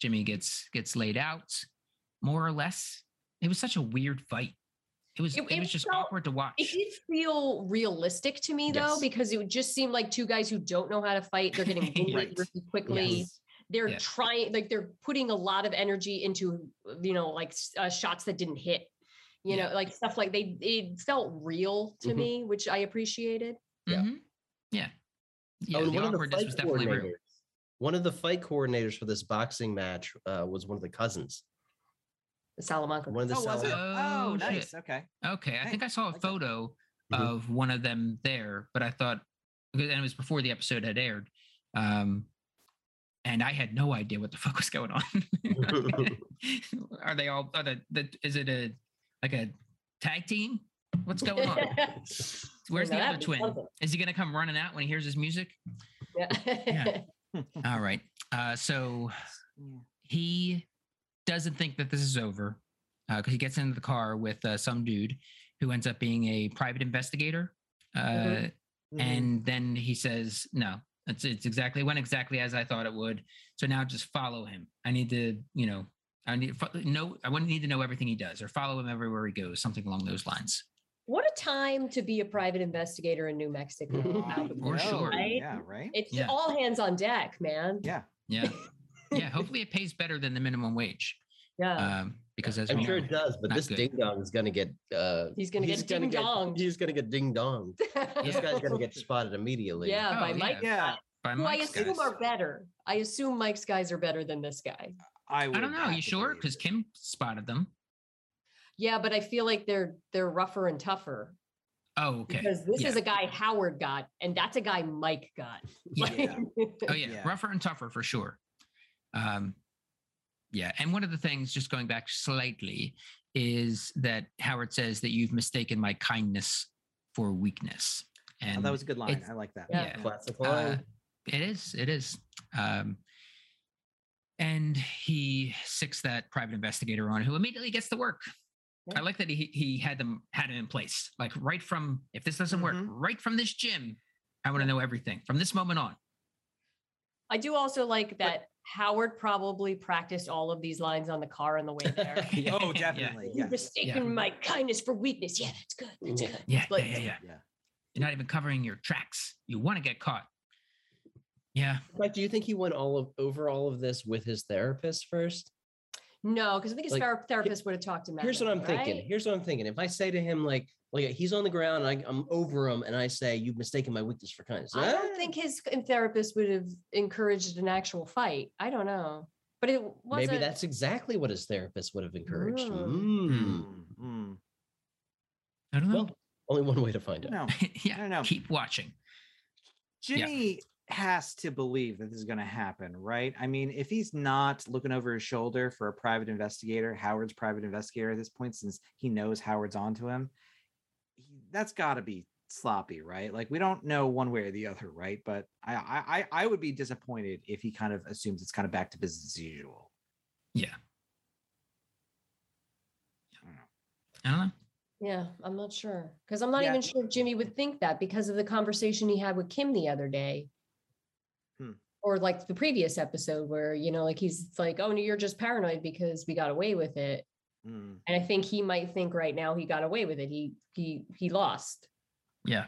Jimmy gets gets laid out, more or less. It was such a weird fight. It was It- it, it was just felt- awkward to watch. It did feel realistic to me though, because it would just seem like two guys who don't know how to fight. They're getting (laughs) wounded Right. really quickly. Yes. They're Yeah. trying, like they're putting a lot of energy into, you know, like uh, shots that didn't hit. You Yeah. know, like stuff like they. It felt real to Mhm. me, which I appreciated. Yeah. Mhm. Yeah. Yeah. Oh, the one of the awkwardness was definitely real. Coordinators. One of the fight coordinators for this boxing match uh, was one of the cousins. The Salamanca. One of the Oh. Salamanca- Oh, Oh, shit. nice. Okay. Okay. I Hey, think I saw a like that. photo Mhm. of one of them there, but I thought, because- and it was before the episode had aired. Um, and I had no idea what the (laughs) fuck was going on. (laughs) are they all, are the, the, is it a, like a tag team? What's going on? (laughs) Where's the other twin? Is he going to come running out when he hears his music? Yeah. All right. Uh, so Yeah. he doesn't think that this is over because he gets into the car with uh, some dude who ends up being a private investigator. Uh, Mhm. And then he says, no, it's, it's exactly, it went exactly as I thought it would. So now just follow him. I need to, you know, I need know, I want to need to know everything he does or follow him everywhere he goes, something along those lines. What a time to be a private investigator in New Mexico. out of the For blue, sure. right? Yeah. Right. It's Yeah. all hands on deck, man. Yeah. Yeah. (laughs) yeah. Hopefully it pays better than the minimum wage. Yeah. Um, because as I'm we sure know, it does, but this good. ding dong is gonna get. Uh, He's gonna get ding dong. He's gonna get ding dong. (laughs) This guy's gonna get spotted immediately. yeah, Oh, by yeah. Mike. Yeah. by Who I assume guys. are better. I assume Mike's guys are better than this guy. I, I don't know. Are You sure? Because. Kim spotted them. Yeah, but I feel like they're they're rougher and tougher Oh, okay. because this yeah. is a guy Howard got, and that's a guy Mike got. (laughs) Yeah. Yeah. Oh yeah. Yeah. rougher and tougher for sure. Um, yeah, and one of the things, just going back slightly, is that Howard says that you've mistaken my kindness for weakness, Oh, and that was a good line. I like that. Yeah. yeah, Classic uh, line. it is. It is. Um, and he sicks that private investigator on, who immediately gets to work. Yeah. I like that he he had them had him in place, like right from if this doesn't work, Mhm. right from this gym, I want to know everything from this moment on. I do also like that Howard probably practiced all of these lines on the car on the way there. (laughs) Yeah, Oh, yeah, definitely. You've Yeah. mistaken my kindness for weakness. Yeah, that's good. That's good. Yeah, yeah, yeah, yeah. Yeah. You're not even covering your tracks. You want to get caught. Yeah. Mike, do you think he went all of over all of this with his therapist first? No, because I think his Like, therapist would have talked to him. Here's what I'm right? thinking. Here's what I'm thinking. If I say to him like, like he's on the ground and I, I'm over him, and I say, "You've mistaken my weakness for kindness." I don't Ah, think his therapist would have encouraged an actual fight. I don't know, but it wasn't. maybe that's exactly what his therapist would have encouraged. Mm. Mm. I don't know. Well, only one way to find out. No, (laughs) yeah. don't know. Keep watching. Jimmy has to believe that this is going to happen, right? I mean, if he's not looking over his shoulder for a private investigator, Howard's private investigator at this point, since he knows Howard's onto him, he, that's got to be sloppy, right? Like we don't know one way or the other, right? But I I I- I would be disappointed if he kind of assumes it's kind of back to business as usual. Yeah. I don't know. I don't know. Yeah, I'm not sure because I'm not Yeah. even sure if Jimmy would think that because of the conversation he had with Kim the other day. Or like the previous episode where, you know, like he's like, oh, no, you're just paranoid because we got away with it. Mm. And I think he might think right now he got away with it. He he he lost. Yeah.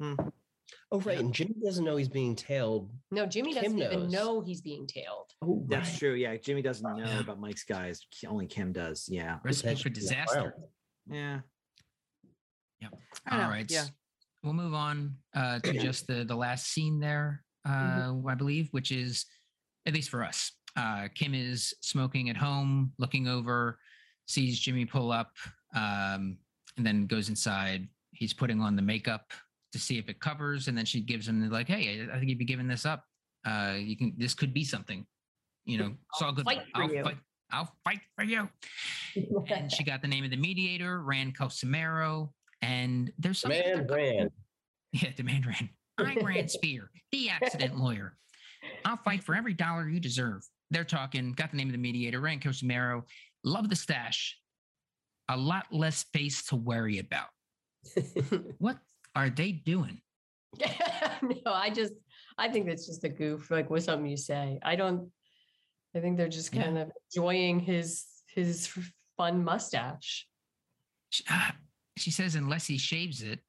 Oh, right. And Jimmy doesn't know he's being tailed. No, Jimmy Kim doesn't even know he's being tailed. Oh, That's true. Yeah, Jimmy doesn't know Yeah. about Mike's guys. Only Kim does. Yeah. Recipe for disaster. Yeah. Yep. I All know. right. Yeah. We'll move on uh, to (clears throat) just the the last scene there, uh, Mm-hmm. I believe, which is at least for us. Uh, Kim is smoking at home, looking over, sees Jimmy pull up, um, and then goes inside. He's putting on the makeup to see if it covers, and then she gives him the like, "Hey, I think you'd be giving this up. Uh, you can. This could be something. You know, (laughs) Saul Goodman. fight for I'll you." fight. I'll fight for you." and she got the name of the mediator, Rand Casimiro. And there's something Man, Rand. (laughs) Yeah, demand Rand. I'm Rand Spear, the accident lawyer. I'll fight for every dollar you deserve. They're talking, got the name of the mediator, Rand Casimiro. Love the stash. A lot less space to worry about. (laughs) What are they doing? (laughs) no, I just I think that's just a goof, like with something you say. I don't I think they're just Yeah. kind of enjoying his his fun mustache. She, ah, she says, unless he shaves it.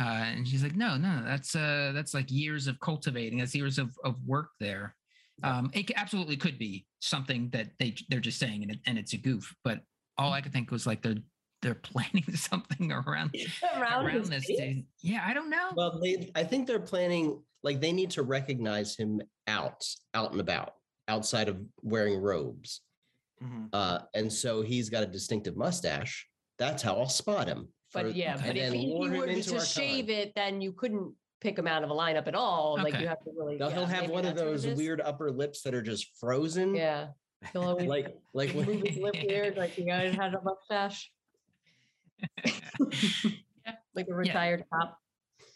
Uh, and she's like, no, no, that's uh that's like years of cultivating. That's years of, of work there. Um, it absolutely could be something that they they're just saying and, it, and it's a goof. But all I could think was like they're they're (laughs) planning something around (laughs) Around, around this. face. Dude. Yeah, I don't know. Well, they, I think they're planning, like, they need to recognize him out, out and about, outside of wearing robes. Mhm. Uh, and so he's got a distinctive mustache. That's how I'll spot him. For- But yeah, okay. but and if then he, lure he him were into to shave time. it, then you couldn't pick him out of a lineup at all. Like you have to really. Now, he'll have one of that's what it those weird upper lips that are just frozen. Yeah. He'll (laughs) always Like, like when, (laughs) move his lip weird, like the guy had a mustache, (laughs) like a retired cop.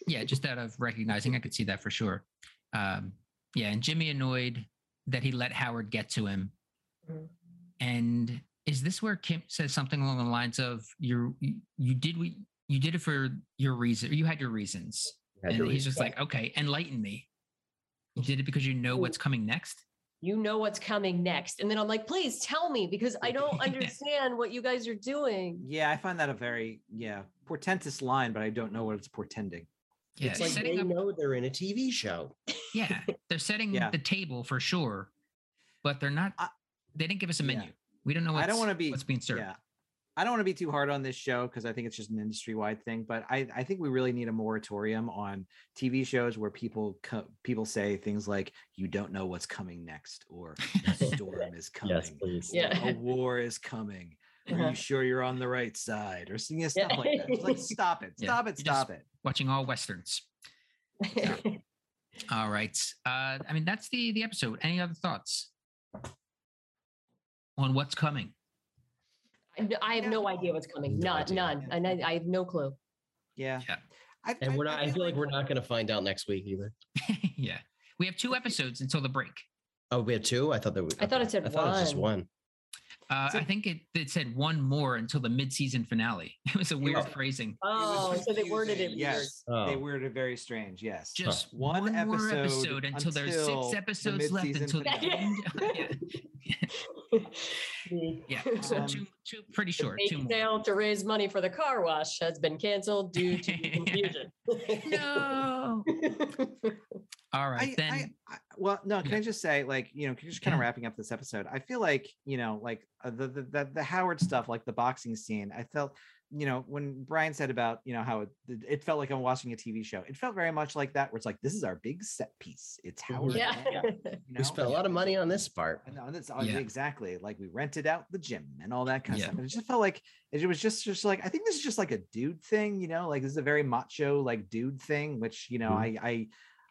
yeah, just out of recognizing, I could see that for sure. Um, yeah, and Jimmy annoyed that he let Howard get to him. Mhm. And is this where Kim says something along the lines of "You you, you did we you did it for your reason. Or you had your reasons." Had and to he's just like, "Okay, enlighten me. You did it because you know what's coming next." You know what's coming next. And then I'm like, please tell me because I don't (laughs) understand what you guys are doing. Yeah, I find that a very yeah portentous line, but I don't know what it's portending. Yeah, it's like setting they up know they're in a TV show. Yeah, they're setting (laughs) Yeah. the table for sure, but they're not. I- they didn't give us a Yeah. Menu. We don't know. What's, I don't want to be what's being served. Yeah. I don't want to be too hard on this show because I think it's just an industry wide thing. But I, I think we really need a moratorium on TV shows where people co- people say things like "you don't know what's coming next" or "a (laughs) storm is coming," please. Yeah. "a war is coming." Are Uh-huh. you sure you're on the right side? Or you know, stuff like that. It's like, (laughs) stop it, Yeah, stop it, you just- stop it. Watching all westerns. (laughs) All right. Uh, I mean, that's the the episode. Any other thoughts on what's coming? I I have no idea what's coming. No None, idea. none. And I, I have no clue. Yeah. Yeah. I, And I- we're not, I feel like we're not going to find out next week either. (laughs) yeah, we have two episodes until the break. Oh, we have two? I thought there was. I thought it said I thought it was just one. one. Uh, So- I think it, it said one more until the mid-season finale. (laughs) It was a weird Oh. phrasing. Oh, so they worded it confusing, weird. Yes, Oh. they worded it very strange. Yes, Just One one, more episode episode until, there's until six the episodes left mid-season until the end. The- (laughs) yeah, (laughs) so Um, two, two, pretty the short. bake Two sale to raise money for the car wash has been canceled due to (laughs) confusion. No. (laughs) All right, I, then. I, I, well, no. Can Yeah. I just say, like, you know, just kind of wrapping up this episode, I feel like, you know, like uh, the, the the the Howard stuff, like the boxing scene. I felt, you know, when Brian said about, you know, how it, it felt like I'm watching a TV show. It felt very much like that, where it's like this is our big set piece. It's Howard. yeah. and, (laughs) you know, We spent a lot of money on this part. I know that's uh, Yeah. exactly like we rented out the gym and all that kind of Yeah. stuff. And it just felt like it was just just like I think this is just like a dude thing, you know, like this is a very macho like dude thing, which you know Mhm. I I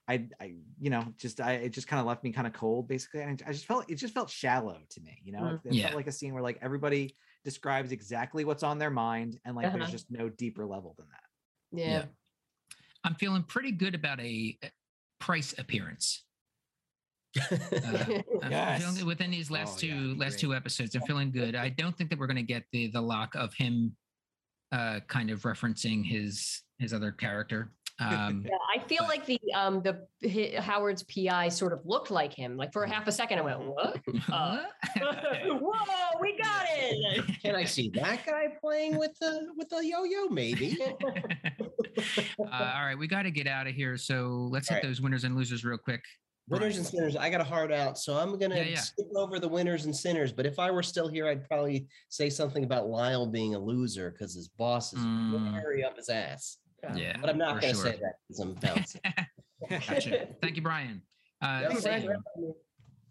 I I you know just I it just kind of left me kind of cold basically. And I just felt it just felt shallow to me, you know. It, it Yeah. felt like a scene where like everybody describes exactly what's on their mind and like Uh-huh. there's just no deeper level than that. yeah. I'm feeling pretty good about a price appearance. (laughs) Uh, I'm- I'm Yes. feeling within these last Oh, two yeah, last great. two episodes. I'm feeling good. I don't think that we're going to get the the lock of him uh kind of referencing his his other character. Um Yeah, I feel But- like the um the hi- Howard's PI sort of looked like him. Like for a half a second, I went, "What? Uh, (laughs) (laughs) Whoa, we got it!" (laughs) Can I see that guy playing with the with the yo-yo? Maybe. uh, all right, we got to get out of here. So let's hit All right. those winners and losers real quick. Winners and sinners. I got a hard out, so I'm gonna Yeah, yeah. skip over the winners and sinners. But if I were still here, I'd probably say something about Lyle being a loser because his boss is Mm. very up his ass. Yeah, But I'm not gonna sure. say that because I'm bouncing. (laughs) Gotcha. Thank you, Brian. Uh, Yeah, Sam, Brian.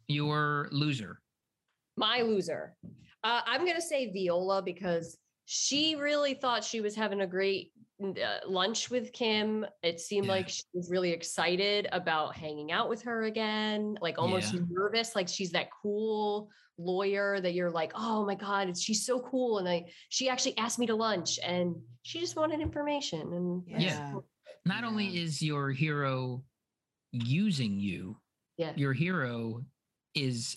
your loser. My loser. Uh, I'm gonna say Viola because she really thought she was having a great uh, lunch with Kim. It seemed Yeah. like she was really excited about hanging out with her again, like almost Yeah. nervous, like she's that cool lawyer that you're like, oh my god, she's so cool, and I she actually asked me to lunch, and she just wanted information, and that's- Yeah. Not only is your hero using you, yeah, your hero is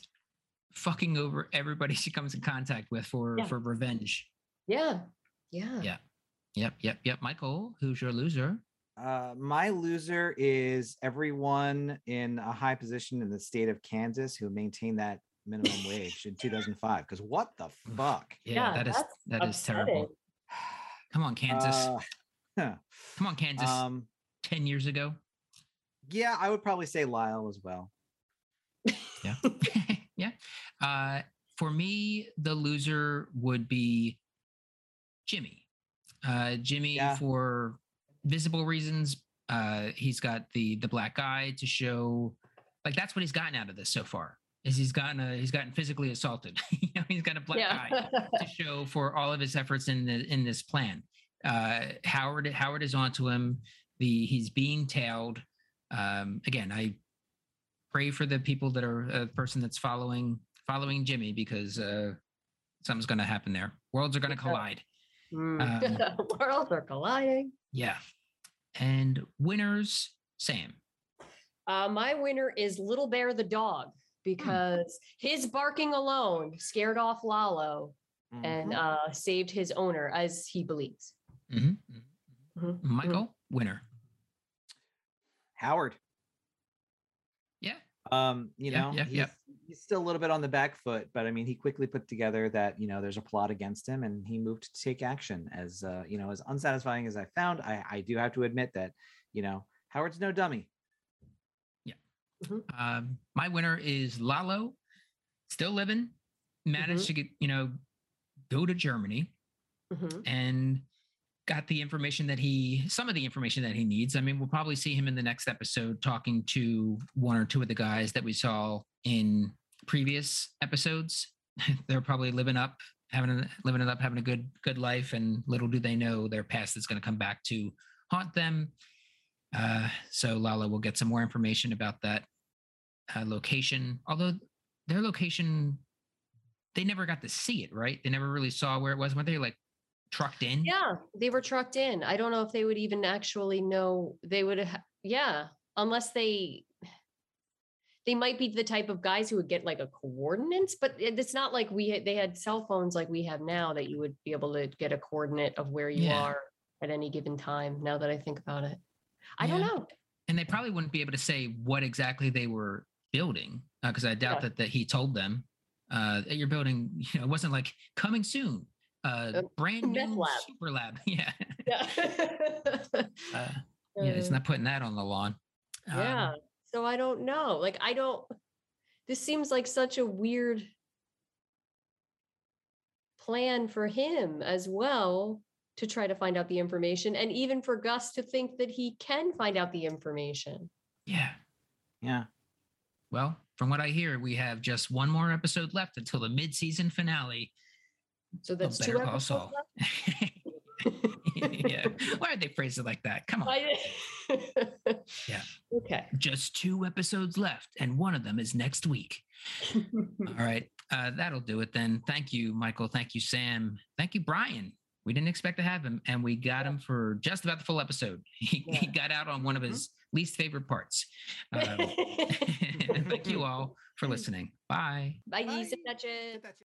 fucking over everybody (laughs) she comes in contact with for Yeah. for revenge. yeah, yeah. Yeah. Yep, yep, yep. Michael, who's your loser? Uh, my loser is everyone in a high position in the state of Kansas who maintain that minimum wage in 2005. Because what the fuck? Yeah, Yeah, that is that's that is terrible. Come on, Kansas. Uh, huh. Come on, Kansas. um, 10 years ago. yeah, I would probably say Lyle as well. Yeah. (laughs) yeah. Uh, for me, the loser would be Jimmy. Uh, Jimmy, Yeah. for visible reasons, uh, he's got the the black eye to show, like that's what he's gotten out of this so far. Is he's gotten a, he's gotten physically assaulted. (laughs) you know, he's got a black eye to show for all of his efforts in the in this plan. Uh, Howard Howard is onto him. The he's being tailed. Um, again, I pray for the people that are a person that's following following Jimmy because uh, something's going to happen there. Worlds are going to Yeah. collide. Mm. Um, (laughs) Worlds are colliding. Yeah, and winners Sam. Uh, my winner is Little Bear the dog because his barking alone scared off Lalo and Mhm. uh, saved his owner, as he believes. Mhm. Mhm. Michael winner. Howard. Yeah, Um, you Yeah, know, yeah, he's, yeah. he's still a little bit on the back foot, but I mean, he quickly put together that you know there's a plot against him, and he moved to take action. As uh, you know, as unsatisfying as I found, I, I do have to admit that you know Howard's no dummy. Um, my winner is Lalo, still living, managed to get you know go to Germany. Mhm. and got the information that he some of the information that he needs. I mean, we'll probably see him in the next episode talking to one or two of the guys that we saw in previous episodes. (laughs) They're probably living up, having a, living it up, having a good good life, and little do they know their past is going to come back to haunt them. Uh, so Lalo will get some more information about that uh, location. Although their location, they never got to see it, right? They never really saw where it was. Weren't they like trucked in? Yeah, they were trucked in. I don't know if they would even actually know. They would have, yeah, unless they. They might be the type of guys who would get like a coordinates, but it's not like we had, they had cell phones like we have now that you would be able to get a coordinate of where you Yeah. are at any given time. Now that I think about it, I don't know. and they probably wouldn't be able to say what exactly they were building because I doubt Yeah. that that he told them uh, that you're building. (laughs) You know, it wasn't like coming soon, uh, A brand new lab. super lab. (laughs) Yeah, Yeah. (laughs) uh, yeah, it's Uh, not putting that on the lawn. Um, yeah. So I don't know. Like I don't this seems like such a weird plan for him as well to try to find out the information and even for Gus to think that he can find out the information. yeah. Yeah. Well, from what I hear, we have just one more episode left until the mid-season finale. So that's two Better Call episodes (laughs) yeah. Why did they phrase it like that? Come on. (laughs) Yeah. Okay. Just two episodes left, and one of them is next week. (laughs) All right. Uh, that'll do it then. Thank you, Michael. Thank you, Sam. Thank you, Brian. We didn't expect to have him, and we got him for just about the full episode. (laughs) He, he got out on one of Mhm. his least favorite parts. Um, (laughs) (laughs) thank you all for listening. Bye. Bye, Bye. Snatches. Get that